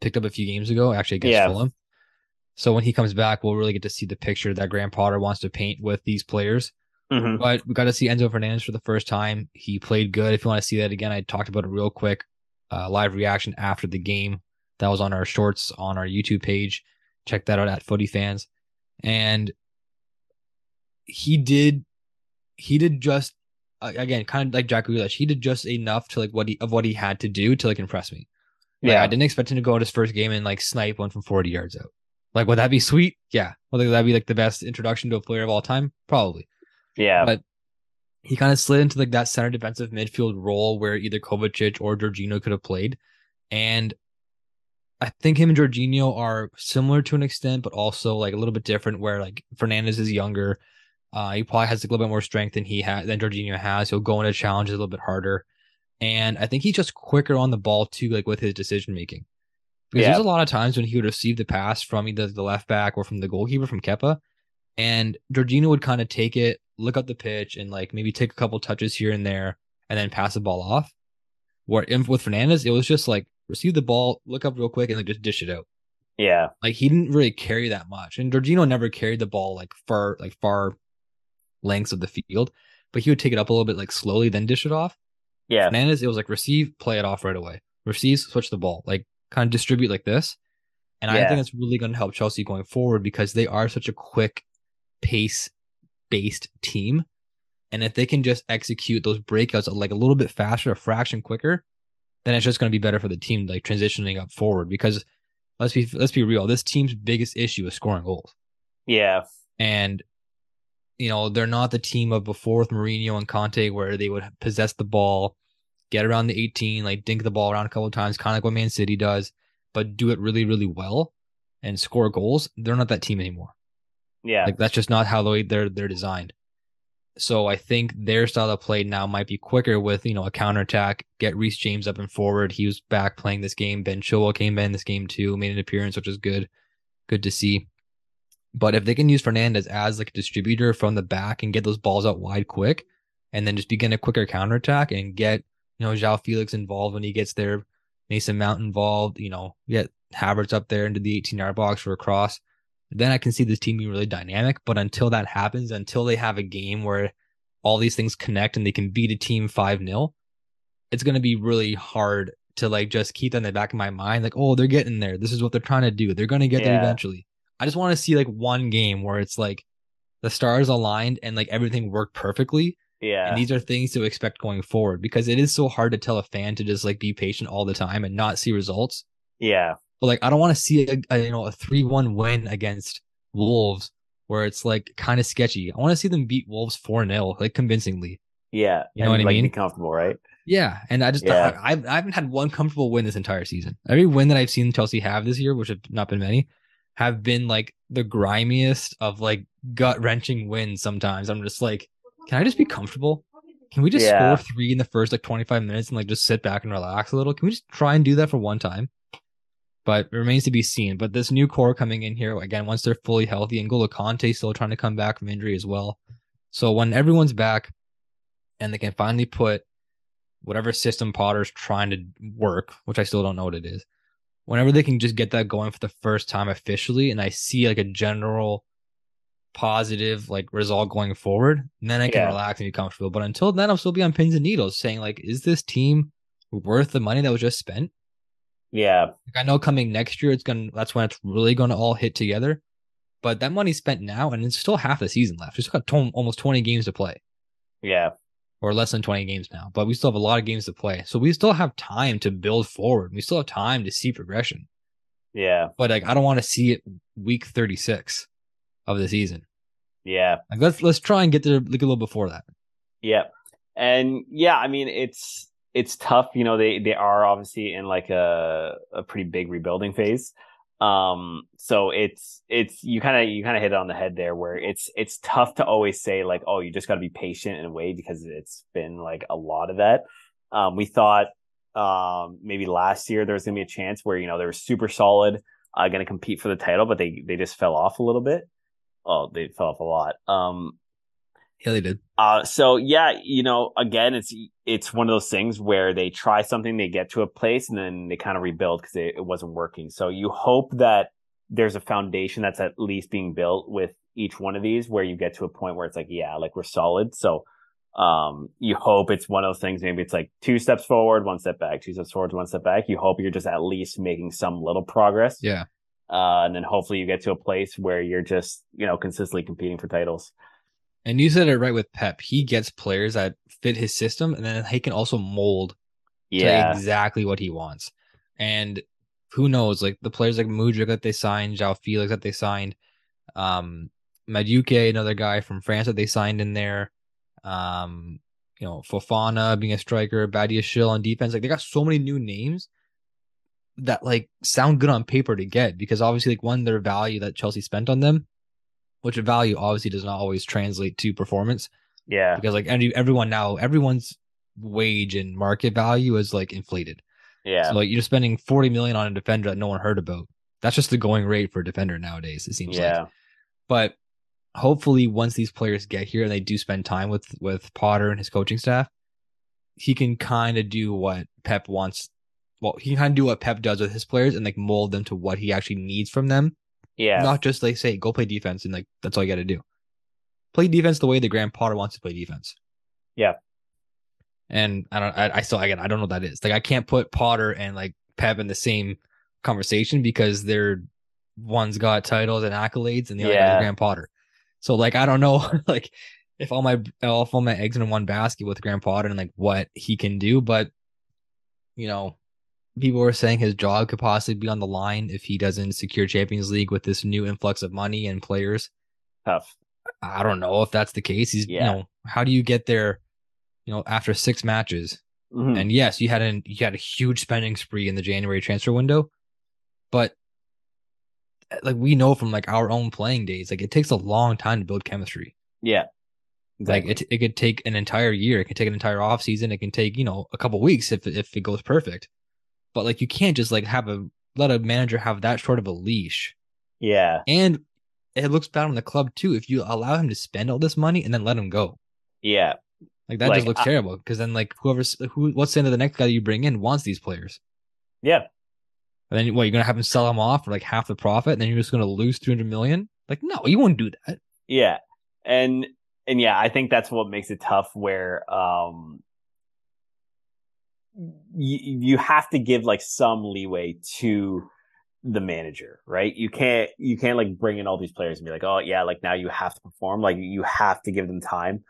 Picked up a few games ago, actually against yeah. Fulham. So when he comes back, we'll really get to see the picture that Graham Potter wants to paint with these players. Mm-hmm. But we got to see Enzo Fernandez for the first time. He played good. If you want to see that again, I talked about it real quick. Uh, live reaction after the game that was on our shorts on our YouTube page. Check that out at Footy Fans. And he did, he did just again, kind of like Jack Grealish. He did just enough to like what he of what he had to do to like impress me. Like, yeah, I didn't expect him to go out his first game and like snipe one from forty yards out. Like, would that be sweet? Yeah. Would that be like the best introduction to a player of all time? Probably. Yeah. But he kind of slid into like that center defensive midfield role where either Kovacic or Jorginho could have played. And I think him and Jorginho are similar to an extent, but also like a little bit different where like Fernandez is younger. Uh, he probably has a little bit more strength than he has than Jorginho has. He'll go into challenges a little bit harder. And I think he's just quicker on the ball too, like with his decision making. Because yeah. there's a lot of times when he would receive the pass from either the left back or from the goalkeeper from Kepa, and Jorginho would kind of take it, look up the pitch, and like maybe take a couple touches here and there, and then pass the ball off. Where with Fernandez, it was just like receive the ball, look up real quick, and like just dish it out. Yeah, like he didn't really carry that much, and Jorginho never carried the ball like far like far lengths of the field, but he would take it up a little bit like slowly, then dish it off. Yeah, Fernandez, it was like receive, play it off right away. Receive, switch the ball. Like kind of distribute like this. And yeah. I think that's really going to help Chelsea going forward because they are such a quick pace based team. And if they can just execute those breakouts like a little bit faster, a fraction quicker, then it's just going to be better for the team, like transitioning up forward. Because let's be let's be real, this team's biggest issue is scoring goals. Yeah, and you know they're not the team of before with Mourinho and Conte, where they would possess the ball, get around the 18, like dink the ball around a couple of times, kind of like what Man City does, but do it really, really well and score goals. They're not that team anymore. Yeah, like that's just not how they're they're designed. So I think their style of play now might be quicker with you know a counter attack, get Reece James up and forward. He was back playing this game. Ben Chilwell came in this game too, made an appearance, which is good, good to see. But if they can use Fernandez as like a distributor from the back and get those balls out wide quick, and then just begin a quicker counter attack and get you know, João Felix involved when he gets there, Mason Mount involved, you know, get Havertz up there into the 18 yard box for a cross. Then I can see this team being really dynamic. But until that happens, until they have a game where all these things connect and they can beat a team 5 0, it's going to be really hard to like just keep that in the back of my mind. Like, oh, they're getting there. This is what they're trying to do. They're going to get yeah. there eventually. I just want to see like one game where it's like the stars aligned and like everything worked perfectly yeah. And these are things to expect going forward because it is so hard to tell a fan to just like be patient all the time and not see results. Yeah. But like I don't want to see a, a you know a 3-1 win against Wolves where it's like kind of sketchy. I want to see them beat Wolves 4-0 like convincingly. Yeah. You know what I like mean? Be comfortable, right? Yeah, and I just yeah. I, I haven't had one comfortable win this entire season. Every win that I've seen Chelsea have this year, which have not been many, have been like the grimiest of like gut wrenching wins. Sometimes I'm just like, can I just be comfortable? Can we just yeah. score three in the first like 25 minutes and like just sit back and relax a little? Can we just try and do that for one time? But it remains to be seen. But this new core coming in here again, once they're fully healthy, and N'Golo Kante still trying to come back from injury as well. So when everyone's back and they can finally put whatever system Potter's trying to work, which I still don't know what it is, whenever they can just get that going for the first time officially, and I see like a general positive like result going forward, then I can yeah. relax and be comfortable. But until then, I'll still be on pins and needles, saying like, is this team worth the money that was just spent? Yeah, like, I know coming next year, it's gonna that's when it's really gonna all hit together. But that money's spent now, and it's still half the season left. We still got t- almost twenty games to play. Yeah, or less than 20 games now, but we still have a lot of games to play. So we still have time to build forward. We still have time to see progression. Yeah. But like I don't want to see it week 36 of the season. Yeah. Like let's let's try and get there like a little before that. Yeah. And yeah, I mean it's it's tough, you know, they they are obviously in like a a pretty big rebuilding phase. Um, so it's it's you kind of you kind of hit it on the head there, where it's it's tough to always say like, oh, you just got to be patient and wait because it's been like a lot of that. Um, we thought um maybe last year there was gonna be a chance where you know they were super solid, uh, to compete for the title, but they they just fell off a little bit. Oh, they fell off a lot. Um, yeah, they did. Uh, so yeah, you know, again, it's it's one of those things where they try something, they get to a place, and then they kind of rebuild because it, it wasn't working. So you hope that there's a foundation that's at least being built with each one of these, where you get to a point where it's like, yeah, like we're solid. So um, you hope it's one of those things. Maybe it's like two steps forward, one step back, two steps forward, one step back. You hope you're just at least making some little progress. Yeah. Uh, and then hopefully you get to a place where you're just, you know, consistently competing for titles. And you said it right with Pep. He gets players that fit his system, and then he can also mold yeah. exactly what he wants. And who knows, like the players like Mudryk that they signed, João Felix that they signed, um, Madueke, another guy from France that they signed in there, um, you know, Fofana being a striker, Badiashile on defense. Like they got so many new names that like sound good on paper to get because obviously like one their value that Chelsea spent on them which value obviously does not always translate to performance. Yeah. Because like everyone now, everyone's wage and market value is like inflated. Yeah. So like you're spending 40 million on a defender that no one heard about. That's just the going rate for a defender nowadays, it seems yeah. like. But hopefully once these players get here and they do spend time with with Potter and his coaching staff, he can kind of do what Pep wants. Well, he can kind of do what Pep does with his players and like mold them to what he actually needs from them yeah. Not just like say go play defense and like that's all you got to do. Play defense the way the Graham Potter wants to play defense. Yeah. And I don't. I, I still again I don't know what that is. Like I can't put Potter and like Pep in the same conversation because they're one's got titles and accolades and the other guy's Graham Potter. So like I don't know like if all my if all my eggs in one basket with Graham Potter and like what he can do, but you know people were saying his job could possibly be on the line if he doesn't secure Champions League with this new influx of money and players. Tough. I don't know if that's the case. He's yeah. you know, how do you get there, you know, after six matches? Mm-hmm. And yes, you had an you had a huge spending spree in the January transfer window, but like we know from like our own playing days, like it takes a long time to build chemistry. Yeah. Exactly. Like it, it could take an entire year. It can take an entire off season. It can take you know a couple weeks if if it goes perfect but like you can't just like have a let a manager have that short of a leash. Yeah. And it looks bad on the club too if you allow him to spend all this money and then let him go. Yeah. Like that like, just looks I, terrible because then like whoever's who what's the end of the next guy you bring in wants these players. Yeah. And then what you're gonna have him sell them off for like half the profit and then you're just gonna lose 300 million? Like no, you won't do that. Yeah. And and yeah, I think that's what makes it tough where um you, you have to give like some leeway to the manager, right? You can't you can't like bring in all these players and be like, oh yeah, like now you have to perform. Like you have to give them time,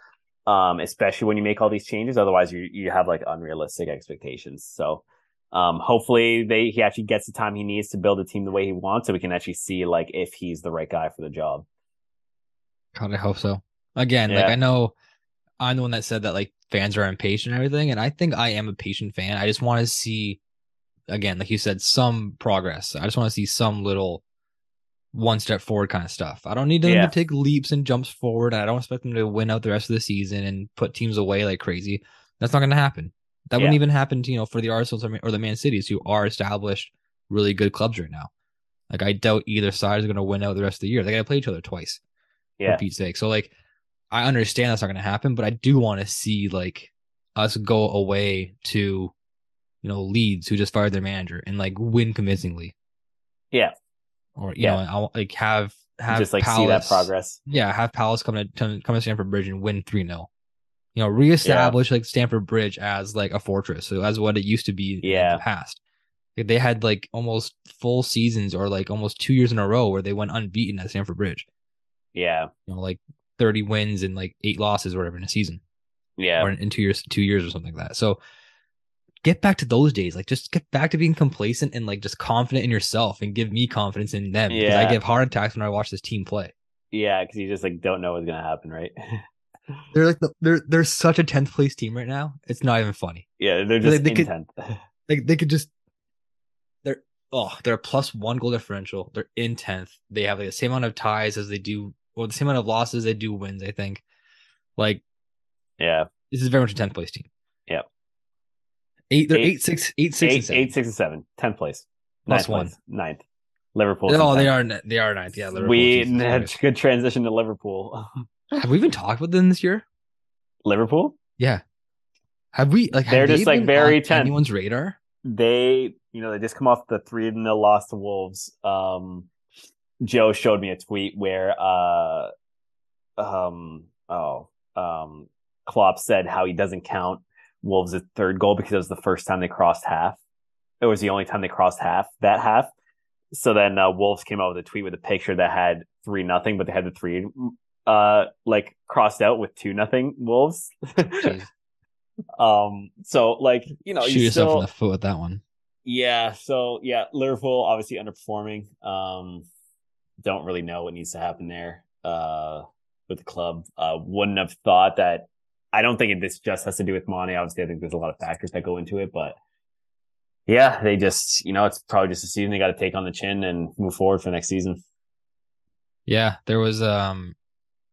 um, especially when you make all these changes. Otherwise, you you have like unrealistic expectations. So, um, hopefully they he actually gets the time he needs to build a team the way he wants, so we can actually see like if he's the right guy for the job. God, I hope so. Again, yeah. like I know I'm the one that said that like fans are impatient and everything. And I think I am a patient fan. I just want to see, again, like you said, some progress. I just want to see some little one step forward kind of stuff. I don't need them yeah. to take leaps and jumps forward. I don't expect them to win out the rest of the season and put teams away like crazy. That's not going to happen. That yeah. wouldn't even happen, to, you know, for the Arsenals or the Man Cities who are established, really good clubs right now. Like I doubt either side is going to win out the rest of the year. They got to play each other twice. Yeah. For Pete's sake. So like I understand that's not going to happen, but I do want to see like us go away to, you know, Leeds who just fired their manager and like win convincingly. Yeah. Or you yeah. know, I'll like have have just like Palace, see that progress. Yeah, have Palace come to come to Stamford Bridge and win three 0 You know, reestablish yeah. like Stamford Bridge as like a fortress, so as what it used to be yeah. in the past. They had like almost full seasons or like almost two years in a row where they went unbeaten at Stamford Bridge. Yeah. You know, like 30 wins and like eight losses or whatever in a season. Yeah. Or in, in two years, two years or something like that. So get back to those days. Like just get back to being complacent and like just confident in yourself and give me confidence in them. Yeah. Because I give heart attacks when I watch this team play. Yeah, because you just like don't know what's gonna happen, right? they're like the, they're they're such a tenth place team right now. It's not even funny. Yeah, they're just they, they could, like they could just they're oh, they're a plus one goal differential. They're in tenth. They have like the same amount of ties as they do, or the same amount of losses they do wins. I think. Like, Yeah. this is very much a tenth place team. Yep. Eight. They're Eight- eight, six, eight, six, and Eight, seven. eight, six, and seven. Tenth place. Plus Ninth one. place. Ninth. Liverpool. Oh, they are. They are ninth. Yeah, Liverpool. we had good transition to Liverpool. have we even talked about them this year? Liverpool. Yeah. Have we like? They're just, they like, very tense. Anyone's radar? They, you know, they just come off the three 0 loss to Wolves. Um, Joe showed me a tweet where, uh, um, oh, um, Klopp said how he doesn't count Wolves' third goal because it was the first time they crossed half. It was the only time they crossed half that half. So then uh, Wolves came out with a tweet with a picture that had three nothing, but they had the three uh like crossed out with two nothing Wolves. Um, so like you know, Shoot you yourself still, in the foot with that one. yeah. So yeah, Liverpool obviously underperforming. Um, don't really know what needs to happen there. Uh, with the club, uh, wouldn't have thought that. I don't think this just has to do with Money. Obviously, I think there's a lot of factors that go into it, but yeah, they just you know it's probably just a season they got to take on the chin and move forward for next season. Yeah, there was um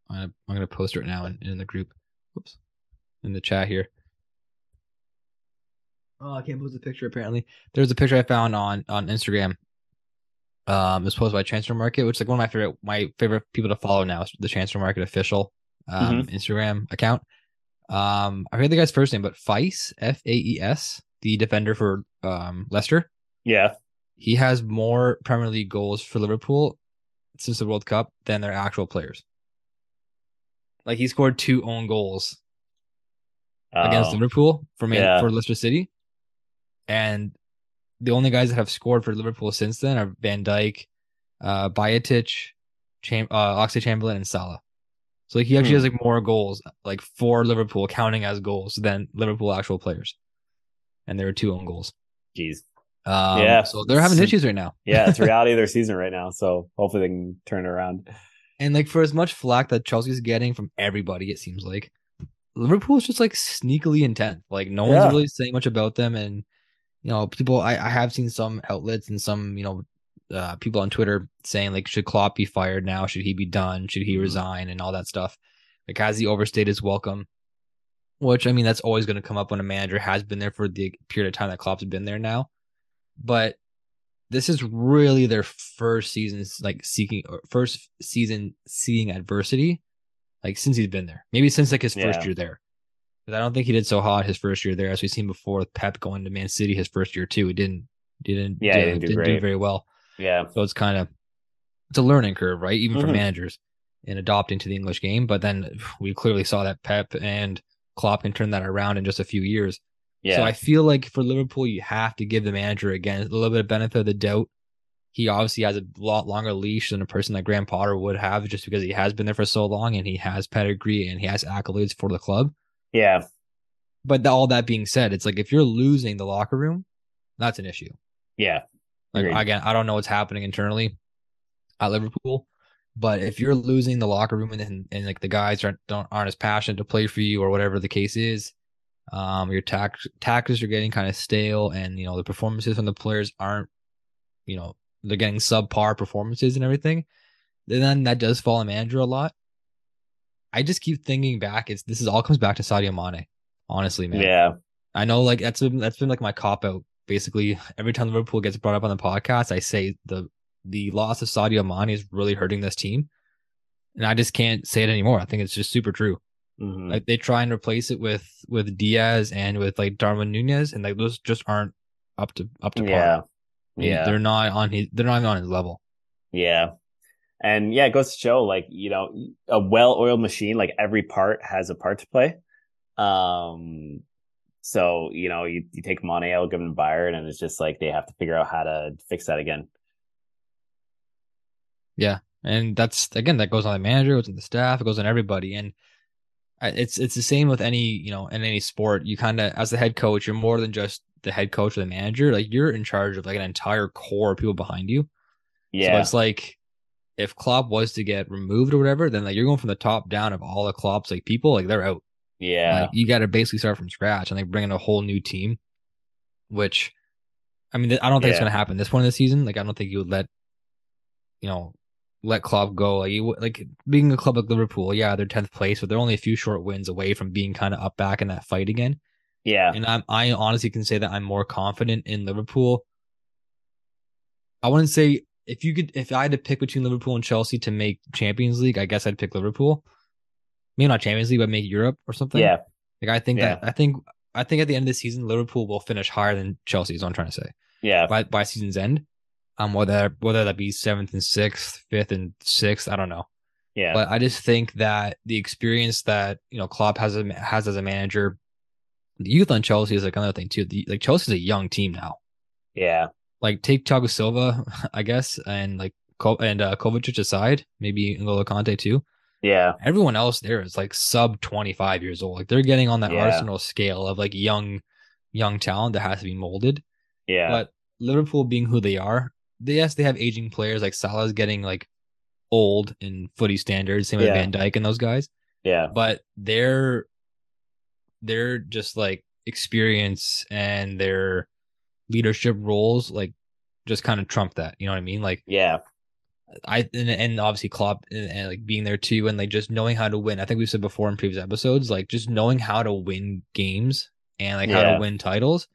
I'm I'm gonna post it right now in, in the group. Whoops. In the chat here. Oh, I can't post the picture apparently. There's a picture I found on on Instagram. Um was posted by Transfermarkt, which is like one of my favorite my favorite people to follow now is the Transfermarkt official um Instagram account. Um I forget the guy's first name, but Faes, F A E S, the defender for um Leicester. Yeah, He has more Premier League goals for Liverpool since the World Cup than their actual players. Like he scored two own goals against Oh, Liverpool for Man- yeah. for Leicester City, and the only guys that have scored for Liverpool since then are Van Dijk, uh, Bajcetic, Cham- uh, Oxlade-Chamberlain, and Salah. So like he actually Hmm. has like more goals, like for Liverpool, counting as goals than Liverpool actual players, and there are two own goals. Jeez. Um, Yeah. so they're having issues right now. Yeah, it's reality of their season right now. So hopefully they can turn it around. And like for as much flack that Chelsea's getting from everybody, it seems like Liverpool is just like sneakily intent. Like no Yeah. one's really saying much about them. And you know, people I, I have seen some outlets and some, you know, uh, people on Twitter saying like should Klopp be fired now? Should he be done? Should he Mhm. resign and all that stuff? Like has he overstayed his welcome? Which I mean that's always going to come up when a manager has been there for the period of time that Klopp's been there now. But this is really their first season like seeking or first season seeing adversity like since he's been there maybe since like his first Yeah. year there i don't think he did so hot his first year there as we've seen before with pep going to man city his first year too he didn't didn't Yeah, he uh, didn't do great. very well Yeah. so it's kind of it's a learning curve right even for Mhm. managers in adopting to the english game but then we clearly saw that pep and Klopp can turn that around in just a few years Yeah. so I feel like for Liverpool, you have to give the manager again a little bit of benefit of the doubt. He obviously has a lot longer leash than a person like Graham Potter would have, just because he has been there for so long and he has pedigree and he has accolades for the club. Yeah. But th- all that being said, it's like if you're losing the locker room, that's an issue. Yeah. Like Agreed. again, I don't know what's happening internally at Liverpool, but if you're losing the locker room and and, and like the guys aren't don't aren't as passionate to play for you or whatever the case is, um, your tax taxes are getting kind of stale, and you know the performances from the players aren't, you know, they're getting subpar performances and everything. Then that does fall on manager a lot. I just keep thinking back. It's this is all comes back to Sadio Mane. Honestly, man. Yeah. I know like that's been that's been like my cop out. Basically, every time Liverpool gets brought up on the podcast, I say the the loss of Sadio Mane is really hurting this team. And I just can't say it anymore. I think it's just super true. Mhm. Like they try and replace it with with Diaz and with like Darwin Nunez, and like those just aren't up to up to par. yeah. Yeah. they're not on his they're not even on his level. Yeah. And yeah, it goes to show like, you know, a well oiled machine, like every part has a part to play. Um, so, you know, you, you take out, give to Bayern, and it's just like they have to figure out how to fix that again. Yeah. And that's again that goes on the manager, it goes on the staff, it goes on everybody, and it's it's the same with any you know in any sport. You kind of as the head coach, you're more than just the head coach or the manager. Like you're in charge of like an entire core of people behind you. So Yeah. it's like if Klopp was to get removed or whatever, then like you're going from the top down of all the Klopp's like people, like they're out. yeah. Like you got to basically start from scratch and like bring in a whole new team, which I mean, I don't think it's going to happen this point of the season. Like, I don't think you would let, you know, let Klopp go. Like, you, like being a club like Liverpool, yeah, they're tenth place, but they're only a few short wins away from being kind of up back in that fight again. Yeah. And I'm, I honestly can say that I'm more confident in Liverpool. I wouldn't say if you could, if I had to pick between Liverpool and Chelsea to make Champions League, I guess I'd pick Liverpool. Maybe not Champions League, but make Europe or something. Yeah. Like I think Yeah. that I think I think at the end of the season, Liverpool will finish higher than Chelsea. Is what I'm trying to say Yeah. by by season's end. Um, whether whether that be seventh and sixth, fifth and sixth, I don't know. Yeah. But I just think that the experience that you know Klopp has a, has as a manager, the youth on Chelsea is like another thing too. The, like Chelsea's a young team now. yeah. Like take Thiago Silva, I guess, and like and uh, Kovacic aside, maybe N'Golo Kante too. Yeah. Everyone else there is like sub twenty five years old. Like they're getting on that Yeah. Arsenal scale of like young, young talent that has to be molded. Yeah. But Liverpool being who they are, they, yes, they have aging players like Salah's getting like old in footy standards, same with Yeah. Van Dijk and those guys. yeah. But they're they're just like experience and their leadership roles like just kind of trump that. You know what I mean? Like Yeah. I and, and obviously Klopp and, and like being there too and like just knowing how to win. I think we've said before in previous episodes, like just knowing how to win games and like how to win titles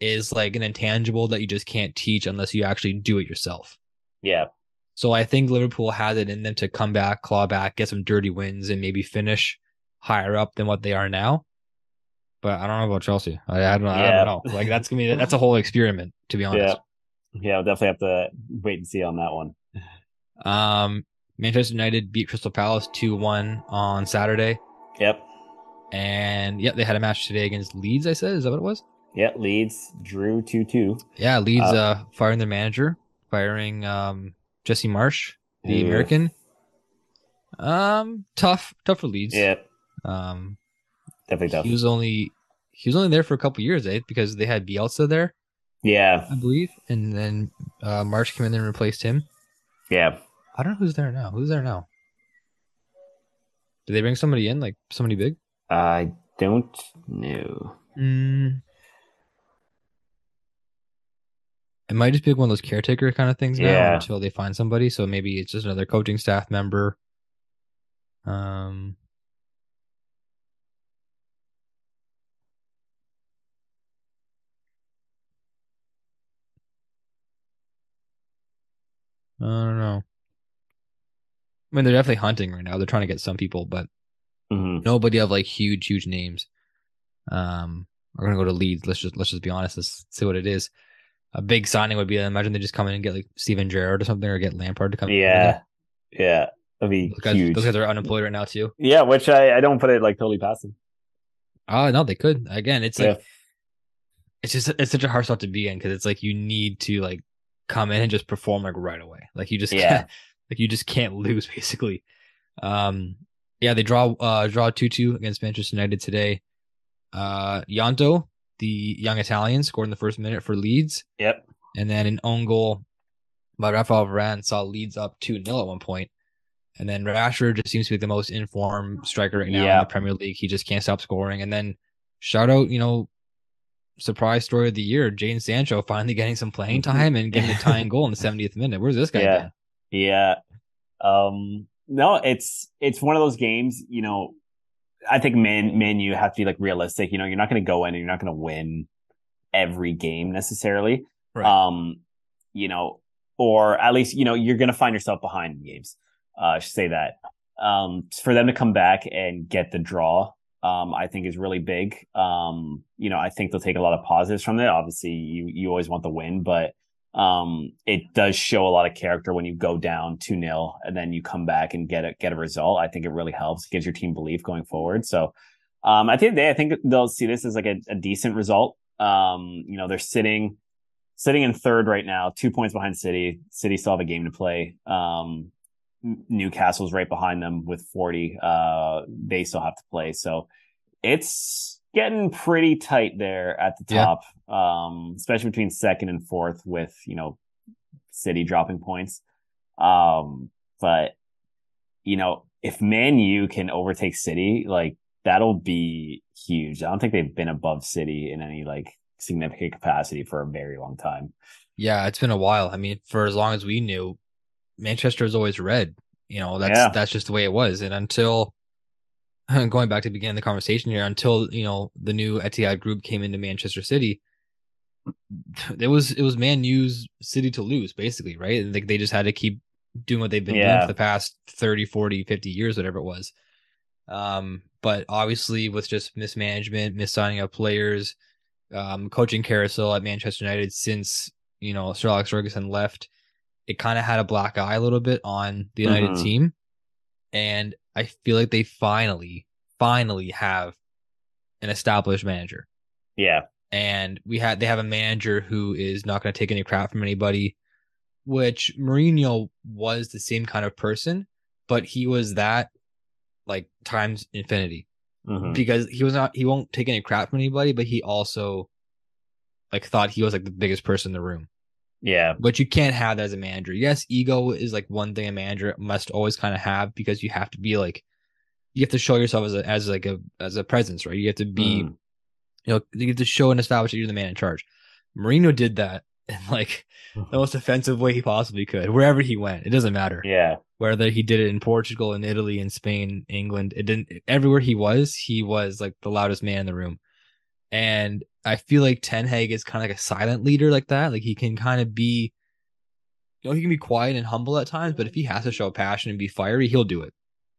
is like an intangible that you just can't teach unless you actually do it yourself. Yeah. So I think Liverpool has it in them to come back, claw back, get some dirty wins, and maybe finish higher up than what they are now. But I don't know about Chelsea. I, I don't. I Yeah. don't know. Like that's gonna be that's a whole experiment to be honest. Yeah. yeah, I'll definitely have to wait and see on that one. Um, Manchester United beat Crystal Palace two one on Saturday, Yep. and yep, they had a match today against Leeds. I said, is that what it was? Yeah. Leeds drew 2 2. Yeah, Leeds Uh, uh, firing their manager, firing um Jesse Marsch, the. American. Um, tough, tough for Leeds. Yeah. Um, Definitely tough. he was only he was only there for a couple years, eh? Because they had Bielsa there, Yeah. I believe, and then uh, Marsch came in and replaced him. Yeah. I don't know who's there now. Who's there now? Did they bring somebody in, like somebody big? I don't know. Mm. It might just be one of those caretaker kind of things now Yeah. until they find somebody. So maybe it's just another coaching staff member. Um. I don't know. I mean, they're definitely hunting right now. They're trying to get some people, but hmm nobody of like huge, huge names. Um, we're gonna go to Leeds. Let's just let's just be honest. Let's see what it is. A big signing would be. I imagine they just come in and get like Steven Gerrard or something, or get Lampard to come. in. Yeah. Yeah. That'd be those guys, huge. those guys are unemployed right now too. yeah. Which I, I don't put it like totally past them. Oh no, they could. Again, it's like Yeah. it's just it's such a hard spot to be in because it's like you need to like come in and just perform like right away. Like you just Yeah. can't like you just can't lose basically. Um yeah, they draw uh draw two two against Manchester United today. Uh Gnonto, the young Italian, scored in the first minute for Leeds. Yep. And then an own goal by Rafael Varane saw Leeds up 2 0 at one point. And then Rashford just seems to be the most informed striker right now in the Premier League. He just can't stop scoring. And then shout out, you know, surprise story of the year, Jadon Sancho finally getting some playing time and getting a tying goal in the 70th minute. Where's this guy Yeah. been? Yeah. Um no, it's it's one of those games, you know, I think man man you have to be like realistic. You know, you're not gonna go in and you're not gonna win every game necessarily. Right. Um, you know, or at least, you know, you're gonna find yourself behind in games. Uh I should say that. Um for them to come back and get the draw, um, I think is really big. Um, you know, I think they'll take a lot of positives from it. Obviously, you you always want the win, but um, it does show a lot of character when you go down 2 0 and then you come back and get a, get a result. I think it really helps. Gives your team belief going forward. So, um, at the end of the day, I think they'll see this as like a, a decent result. Um, you know, they're sitting, sitting in third right now, two points behind City. City still have a game to play. Um, Newcastle's right behind them with 40. Uh, they still have to play. So it's getting pretty tight there at the Yeah. top, um, especially between second and fourth with, you know, City dropping points. Um, but, you know, if Man U can overtake City, like that'll be huge. I don't think they've been above City in any like significant capacity for a very long time. Yeah, it's been a while. I mean, for as long as we knew, Manchester is always red. You know, that's Yeah. that's just the way it was. And until going back to begin the conversation here, until you know the new Etihad group came into Manchester City, it was it was Man U's city to lose, basically, right? And they, they just had to keep doing what they've been doing for the past 30, 40, 50 years, whatever it was. Um, but obviously with just mismanagement, missigning of players, um, coaching carousel at Manchester United since you know Sir Alex Ferguson left, it kind of had a black eye a little bit on the United Mhm. team, and I feel like they finally, finally have an established manager, Yeah. and we had they have a manager who is not going to take any crap from anybody, which Mourinho was the same kind of person, but he was that like times infinity Mhm. because he was not he won't take any crap from anybody, but he also like thought he was like the biggest person in the room. Yeah. But you can't have that as a manager. Yes, ego is like one thing a manager must always kind of have because you have to be like you have to show yourself as a as like a as a presence, right? You have to be Mhm. you know you have to show and establish that you're the man in charge. Mourinho did that in like the most offensive way he possibly could, wherever he went. It doesn't matter Yeah. whether he did it in Portugal, in Italy, in Spain, England. It didn't everywhere he was, he was like the loudest man in the room. And I feel like Ten Hag is kind of like a silent leader like that. Like he can kind of be, you know, he can be quiet and humble at times, but if he has to show passion and be fiery, he'll do it.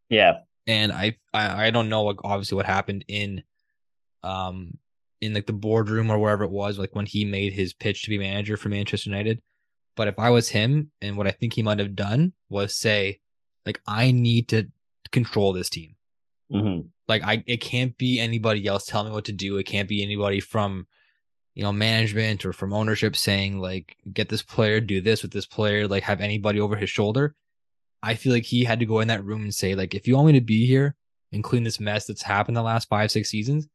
Yeah. And I, I, I don't know, like obviously what happened in, um, in like the boardroom or wherever it was, like when he made his pitch to be manager for Manchester United. But if I was him, and what I think he might have done was say, like, I need to control this team. Hmm Like, I it can't be anybody else telling me what to do. It can't be anybody from, you know, management or from ownership saying like, get this player, do this with this player, like have anybody over his shoulder. I feel like he had to go in that room and say, like, if you want me to be here and clean this mess that's happened the last five, six seasons,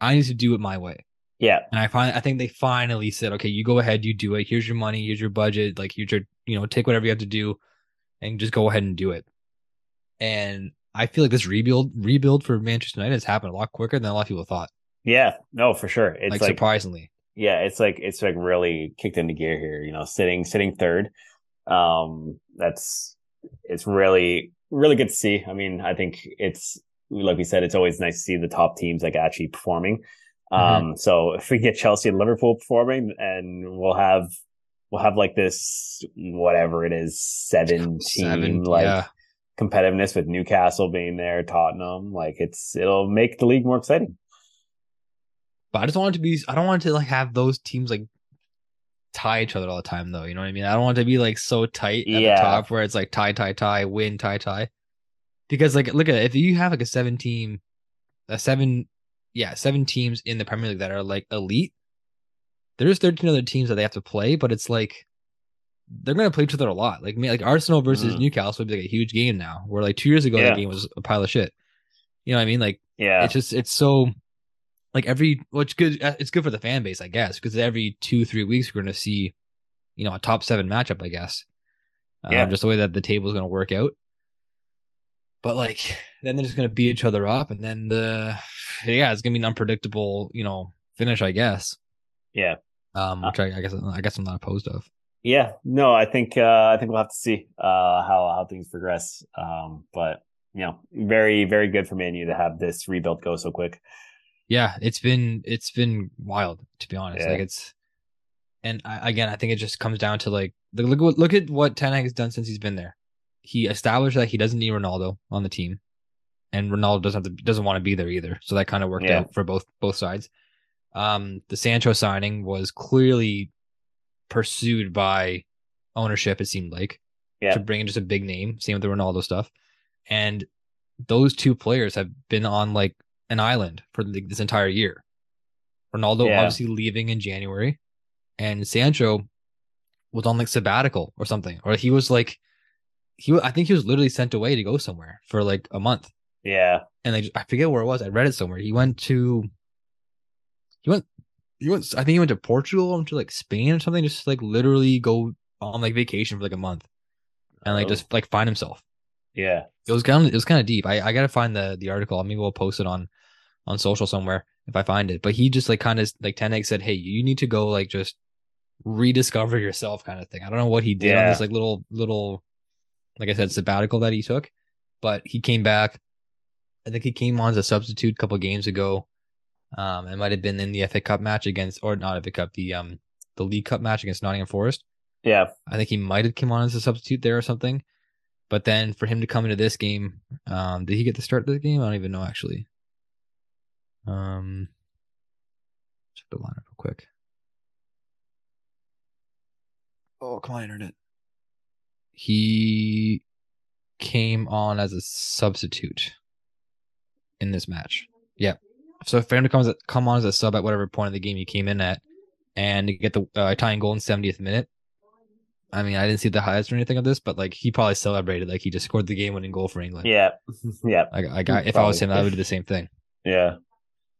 I need to do it my way. Yeah. And I find I think they finally said, okay, you go ahead, you do it. Here's your money, here's your budget. Like here's your, you know, take whatever you have to do and just go ahead and do it. And I feel like this rebuild rebuild for Manchester United has happened a lot quicker than a lot of people thought. Yeah. No, for sure. It's like, like, surprisingly. yeah, it's like it's like really kicked into gear here. You know, sitting sitting third. Um, that's it's really really good to see. I mean, I think it's like we said, it's always nice to see the top teams like actually performing. Um, so if we get Chelsea and Liverpool performing, and we'll have we'll have like this whatever it is seven team Seven, like yeah. Competitiveness with Newcastle being there, Tottenham. Like it's it'll make the league more exciting. But I just want it to be I don't want it to like have those teams like tie each other all the time though. You know what I mean? I don't want it to be like so tight at Yeah. the top where it's like tie, tie, tie, win, tie, tie. Because like look at it, if you have like a seven team a seven yeah, seven teams in the Premier League that are like elite, there's 13 other teams that they have to play, but it's like they're gonna play each other a lot. Like me, like Arsenal versus Mhm. Newcastle would be like a huge game now. Where like two years ago Yeah. that game was a pile of shit. You know what I mean? Like Yeah. it's just it's so like every well, it's good uh, it's good for the fan base i guess because every two three weeks we're going to see you know a top seven matchup i guess um, Yeah. just the way that the table is going to work out but like then they're just going to beat each other up and then the yeah it's going to be an unpredictable you know finish i guess yeah. um Uh, which I, I guess i guess i'm not opposed of Yeah, no, I think uh, I think we'll have to see uh, how how things progress. Um, but you know, very very good for Man U to have this rebuild go so quick. yeah it's been it's been wild to be honest Yeah. like it's and I, again i think it just comes down to like look look, look at what Ten Hag has done since he's been there he established that he doesn't need ronaldo on the team and ronaldo doesn't have to, doesn't want to be there either so that kind of worked Yeah. out for both both sides um the sancho signing was clearly pursued by ownership it seemed like Yeah. to bring in just a big name same with the ronaldo stuff and those two players have been on like an island for the, this entire year. Ronaldo Yeah. obviously leaving in January, and Sancho was on like sabbatical or something, or he was like, he I think he was literally sent away to go somewhere for like a month, Yeah, and like I forget where it was. I read it somewhere. He went to, he went, he went. I think he went to Portugal, went to like Spain or something, just like literally go on like vacation for like a month, and like Oh. just like find himself. yeah, It was kind of it was kind of deep. I, I gotta find the the article. Maybe we'll post it on on social somewhere. if I find it. But he just like kind of like Ten Hag said, "Hey, you need to go like just rediscover yourself," kind of thing. I don't know what he did on this like little little, like I said, sabbatical that he took, but he came back. I think he came on as a substitute a couple games ago. Um, it might have been in the FA Cup match against, or not FA Cup, the um the League Cup match against Nottingham Forest. Yeah. I think he might have come on as a substitute there or something. But then for him to come into this game, um, did he get to start of the game? I don't even know actually. Um, check the lineup real quick. Oh, come on, internet. He came on as a substitute in this match. Yeah. So for him to come as a, come on as a sub at whatever point of the game he came in at, and to get the uh, tying goal in 70th minute. I mean, I didn't see the highlights or anything of this, but like he probably celebrated like he just scored the game-winning goal for England. Yeah. yeah. Like, I got if I was him, I would do the same thing. Yeah.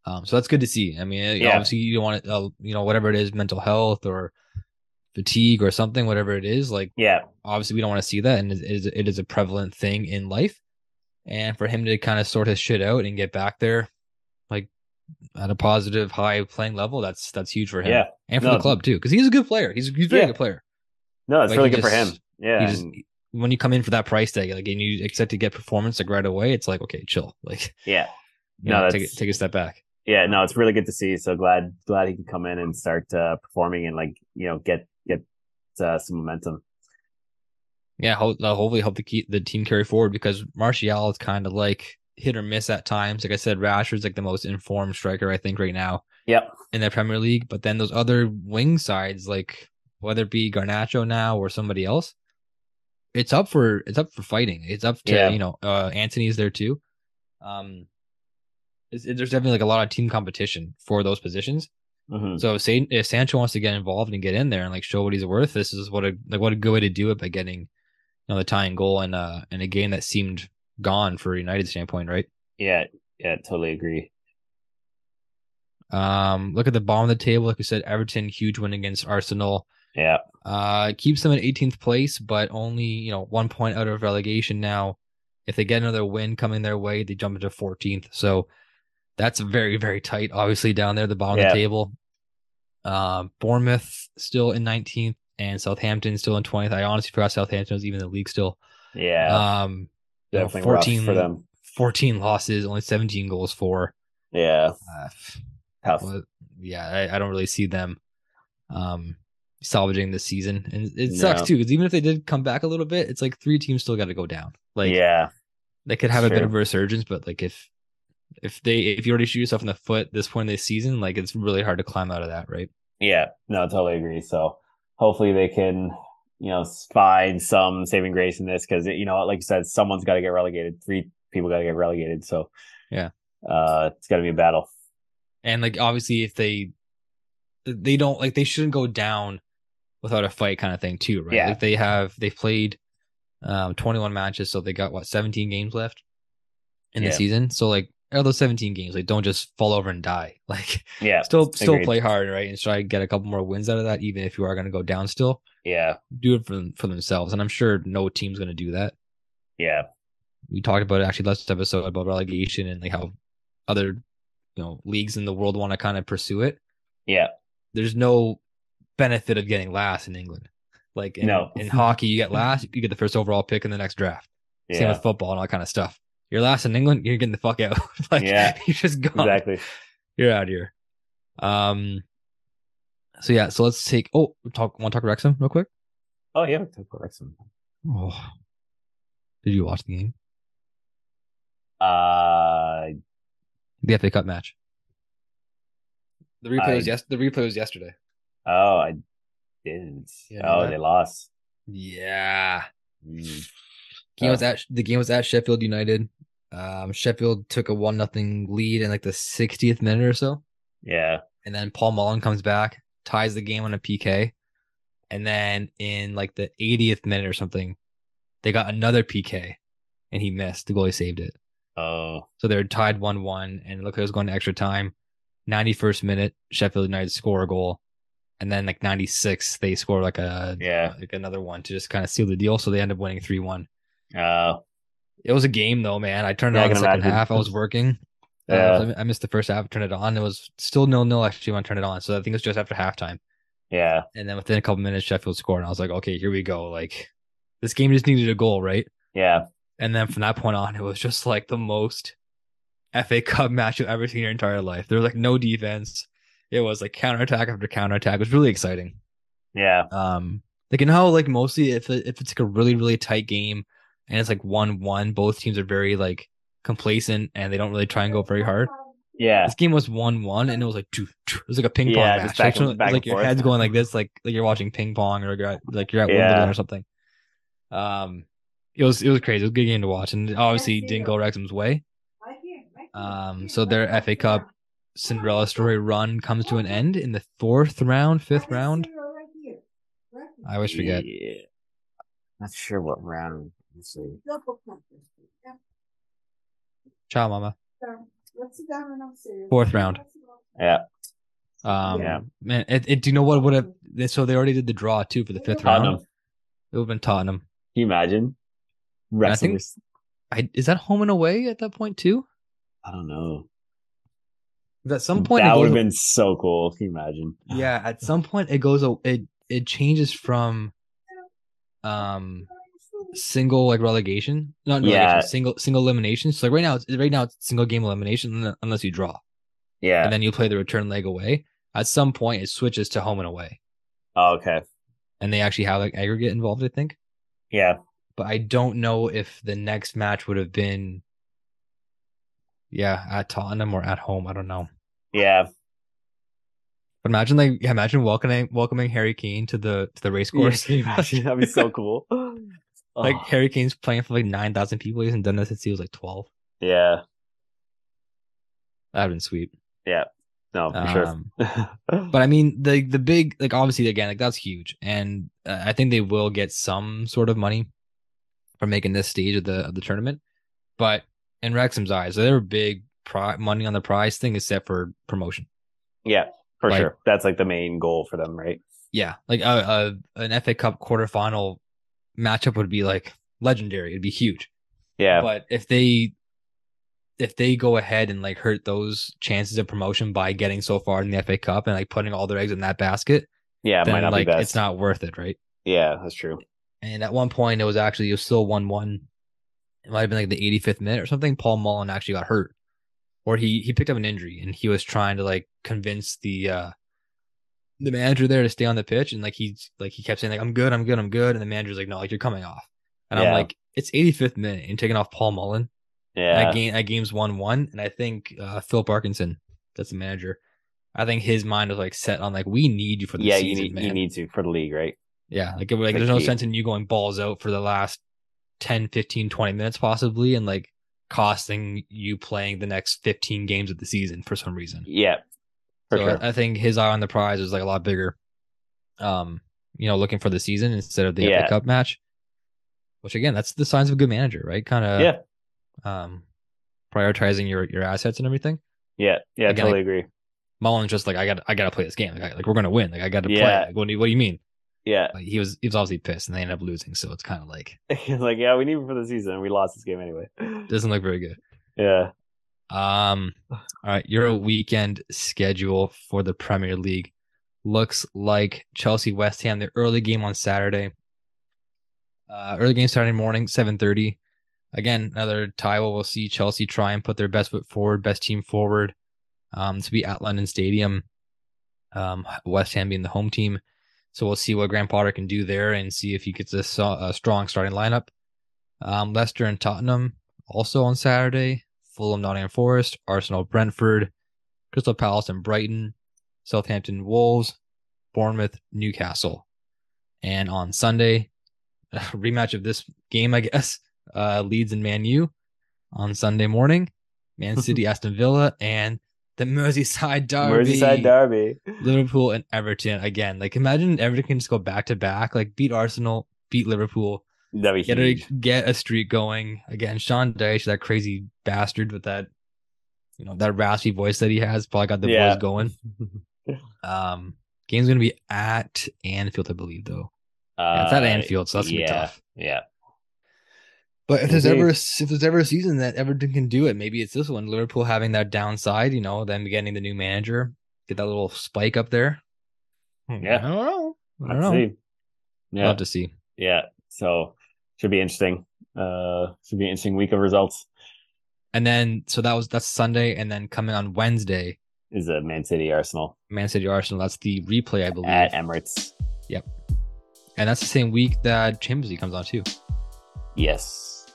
Um, so that's good to see. I mean, Yeah. obviously you don't want to, uh, you know, whatever it is, mental health or fatigue or something, whatever it is. Like, Yeah. obviously we don't want to see that, and it is it is a prevalent thing in life. And for him to kind of sort his shit out and get back there, like at a positive, high playing level, that's that's huge for him Yeah. and for No. the club too, because he's a good player. He's he's a very Yeah. good player. No, it's Like, really good for him. Yeah. He just when you come in for that price tag, like and you expect to get performance like right away, it's like okay, chill, like yeah. you No, know, take a- take a step back. Yeah. No, it's really good to see. So glad, glad he can come in and start uh, performing and like, you know, get, get uh, some momentum. yeah, ho- uh, hopefully help the keep the team carry forward because Martial is kind of like hit or miss at times. Like I said, Rashford's like the most informed striker I think right now Yep. in the Premier League. But then those other wing sides, like whether it be Garnacho now or somebody else, it's up for it's up for fighting. It's up to Yeah. you know uh Antony's there too. Um, it's, it- there's definitely like a lot of team competition for those positions. hmm So if, San- if Sancho wants to get involved and get in there and like show what he's worth, this is what a like what a good way to do it by getting you know the tying goal in uh in a game that seemed gone for United standpoint, right? Yeah. Yeah. Totally agree. Um, look at the bottom of the table, like we said, Everton huge win against Arsenal. Yeah. Uh, keeps them in 18th place, but only you know one point out of relegation now. If they get another win coming their way, they jump into 14th. So that's very very tight. Obviously down there, the bottom of the table. Um, Bournemouth still in 19th, and Southampton still in 20th. I honestly forgot Southampton was even in the league still. Yeah. Um, you know, Definitely rough for them. 14 losses, only 17 goals for. Yeah. Uh, Tough. well, yeah, I, I don't really see them um salvaging this season. And it sucks No. too, because even if they did come back a little bit, it's like three teams still got to go down. Like yeah. they could have a it's bit of a resurgence, but like if if they if you already shoot yourself in the foot this point in the season, like it's really hard to climb out of that, right? Yeah. No, totally agree. So hopefully they can, you know, find some saving grace in this because, you know, like you said, someone's got to get relegated. Three people got to get relegated. So, Yeah. uh, it's got to be a battle. And like obviously if they they don't like they shouldn't go down without a fight kind of thing too, right? Yeah. Like they have they played um 21 matches, so they got what 17 games left in Yeah. the season. So like out of those 17 games, like don't just fall over and die. Like Yeah. still still agreed. play hard, right? And try to get a couple more wins out of that, even if you are gonna go down still. Yeah. Do it for them for themselves. And I'm sure no team's gonna do that. Yeah. We talked about it actually last episode about relegation and like how other you know leagues in the world want to kind of pursue it. Yeah. there's no benefit of getting last in England. Like in, No. in hockey, you get last, you get the first overall pick in the next draft. Same with football and all that kind of stuff. You're last in England, you're getting the fuck out. like Yeah. you're just gone. Exactly. You're out of here. Um. So yeah, so let's take. Oh, talk. Want to talk Wrexham real quick? Oh, yeah. talk talked about Wrexham. Oh, did you watch the game? Uh, The FA Cup match. The replay I- was yes. The replay was yesterday. oh, I didn't. Yeah, oh, that? they lost. Yeah. Mm. Game Oh. was at the game was at Sheffield United. Um, Sheffield took a one nothing lead in like the 60th minute or so, Yeah. and then Paul Mullen comes back, ties the game on a PK, and then in like the 80th minute or something, they got another PK, and he missed. The goalie saved it, Oh, so they're tied one one, and look, it was going to extra time. 91st minute, Sheffield United score a goal, and then like 96, they score like a Yeah. like another one to just kind of seal the deal. So they end up winning three one. uh, It was a game though, man. I turned it Yeah, on the second imagine. half. I was working. Yeah. Uh, I missed the first half. Turned it on. It was still nil nil actually when I turned it on. So I think it was just after halftime. Yeah. And then within a couple minutes, Sheffield scored, and I was like, okay, here we go. Like this game just needed a goal, right? Yeah. And then from that point on, it was just like the most FA Cup match you've ever seen in your entire life. There was like no defense. It was like counterattack after counterattack. It was really exciting. Yeah. Um, like you know how like mostly if it, if it's like a really really tight game and it's like one one, both teams are very like complacent and they don't really try and go very hard. Yeah. This game was one one and it was like two, two. it was like a ping pong Yeah, match. just back Like, and- it back like your forth. head's going like this, like like you're watching ping pong or you're at, like you're at Yeah. Wimbledon or something. Um, it was it was crazy. It was a good game to watch, and obviously didn't go Wrexham's way. Um, so their FA Cup Cinderella story run comes to an end in the fourth round, fifth round. I always forget. Yeah. Not sure what round. Let's see. Ciao, mama. Fourth round. Yeah. Um, Yeah. man, it, it, do you know what would have? So they already did the draw too for the fifth round. Tottenham. It would have been Tottenham. Can you imagine? I think- was- I, is that home and away at that point too? I don't know. At some point, that would have been so cool. Can you imagine? yeah. At some point, it goes. a- It it changes from um single like relegation, not relegation, Yeah. single single elimination. So like right now, it's right now it's single game elimination unless you draw, Yeah. and then you play the return leg away. At some point, it switches to home and away, oh, okay. and they actually have like aggregate involved. I think. Yeah. but I don't know if the next match would have been, yeah, at Tottenham or at home. I don't know. Yeah. But imagine like yeah, imagine welcoming welcoming Harry Kane to the to the race course. Imagine? That'd be so cool. like Oh, Harry Kane's playing for like nine thousand people. He hasn't done this since he was like twelve. yeah. That'd been sweet. Yeah. No, for Um, sure. But I mean, the the big like obviously again like that's huge, and uh, I think they will get some sort of money for making this stage of the of the tournament. But in Wrexham's eyes, their big pri- money on the prize thing is set for promotion. yeah, for like- sure. That's like the main goal for them, right? Yeah, like a, a an FA Cup quarterfinal matchup would be like legendary. It'd be huge. Yeah. But if they if they go ahead and like hurt those chances of promotion by getting so far in the FA Cup and like putting all their eggs in that basket, yeah, it then might not like be best. it's not worth it, right? Yeah, that's true. And at one point, it was actually it was still one one. It might have been like the 85th minute or something. Paul Mullen actually got hurt, or he he picked up an injury, and he was trying to like convince the uh the manager there to stay on the pitch, and like he's like he kept saying like I'm good, I'm good, I'm good, and the manager's like no, like you're coming off, and I'm like it's 85th minute and taking off Paul Mullen. Yeah. That game that game's one one, and I think uh Phil Parkinson, that's the manager. I think his mind was like set on like we need you for the yeah, season, you need man. you need to for the league, right? Yeah, like, it, like The there's no sense in you going balls out for the last 10, 15, 20 minutes possibly and like costing you playing the next 15 games of the season for some reason. Yeah. For so sure. I, I think his eye on the prize was like a lot bigger. Um, you know, looking for the season instead of the Yeah. Cup match. Which again, that's the signs of a good manager, right? Kind of yeah. um prioritizing your your assets and everything. Yeah. Yeah, Again, totally agree. Mullen's just like I got I got to play this game. Like, I, like we're gonna win. Like I got to play. Yeah. Like, what do you, what do you mean? Yeah. Like he was he was obviously pissed, and they ended up losing. So it's kind of like He's like, yeah, we need him for the season. and We lost this game anyway. doesn't look very good. Yeah. Um, all right, your weekend schedule for the Premier League looks like Chelsea West Ham, the early game on Saturday. Uh, early game Saturday morning, seven thirty. Again, another tie. We'll see Chelsea try and put their best foot forward, best team forward. Um, to be at London Stadium. Um, West Ham being the home team, so we'll see what Graham Potter can do there and see if he gets a, a strong starting lineup. Um, Leicester and Tottenham also on Saturday. Fulham, Nottingham Forest, Arsenal, Brentford, Crystal Palace and Brighton, Southampton, Wolves, Bournemouth, Newcastle. And on Sunday, a rematch of this game, I guess, uh, Leeds and Man U on Sunday morning, Man City, Aston Villa, and the Merseyside Derby. Merseyside Derby. Liverpool and Everton again. Like imagine Everton can just go back to back, like beat Arsenal, beat Liverpool, That'd be get a get a streak going again. Sean Dyche, that crazy bastard with that, you know, that raspy voice that he has, probably got the Yeah. boys going. Um, game's gonna be at Anfield, I believe, though. Yeah, it's at Uh, Anfield, so that's gonna yeah, be tough. Yeah. But if there's Indeed. ever if there's ever a season that Everton can do it, maybe it's this one. Liverpool having that downside, you know, them getting the new manager, get that little spike up there. Hmm, Yeah. I don't know. I don't Let's know. see. Yeah, Love to see. yeah. So should be interesting. Uh, should be an interesting week of results. And then so that was that's Sunday, and then coming on Wednesday, Is a Man City Arsenal Man City Arsenal. That's the replay, I believe, at Emirates. Yep. And that's the same week that Champions League comes on too. Yes.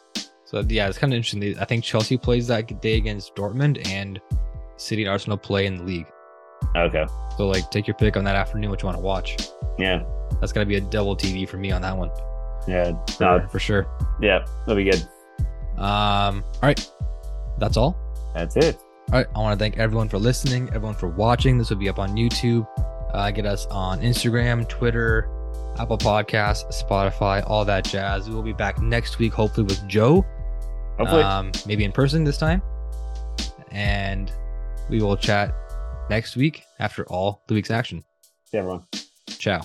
So yeah, it's kind of interesting. I think Chelsea plays that day against Dortmund, and City and Arsenal play in the league. Okay. So like, take your pick on that afternoon what you want to watch. Yeah. That's gonna be a double TV for me on that one, Yeah. for, No. for sure. Yeah. That'll be good. Um, all right, that's all. That's it. All right, I want to thank everyone for listening, everyone for watching. This will be up on YouTube. Uh, get us on Instagram, Twitter, Apple Podcasts, Spotify, all that jazz. We will be back next week, hopefully with Joe. Hopefully. um, maybe in person this time. And we will chat next week after all the week's action. See everyone. Ciao.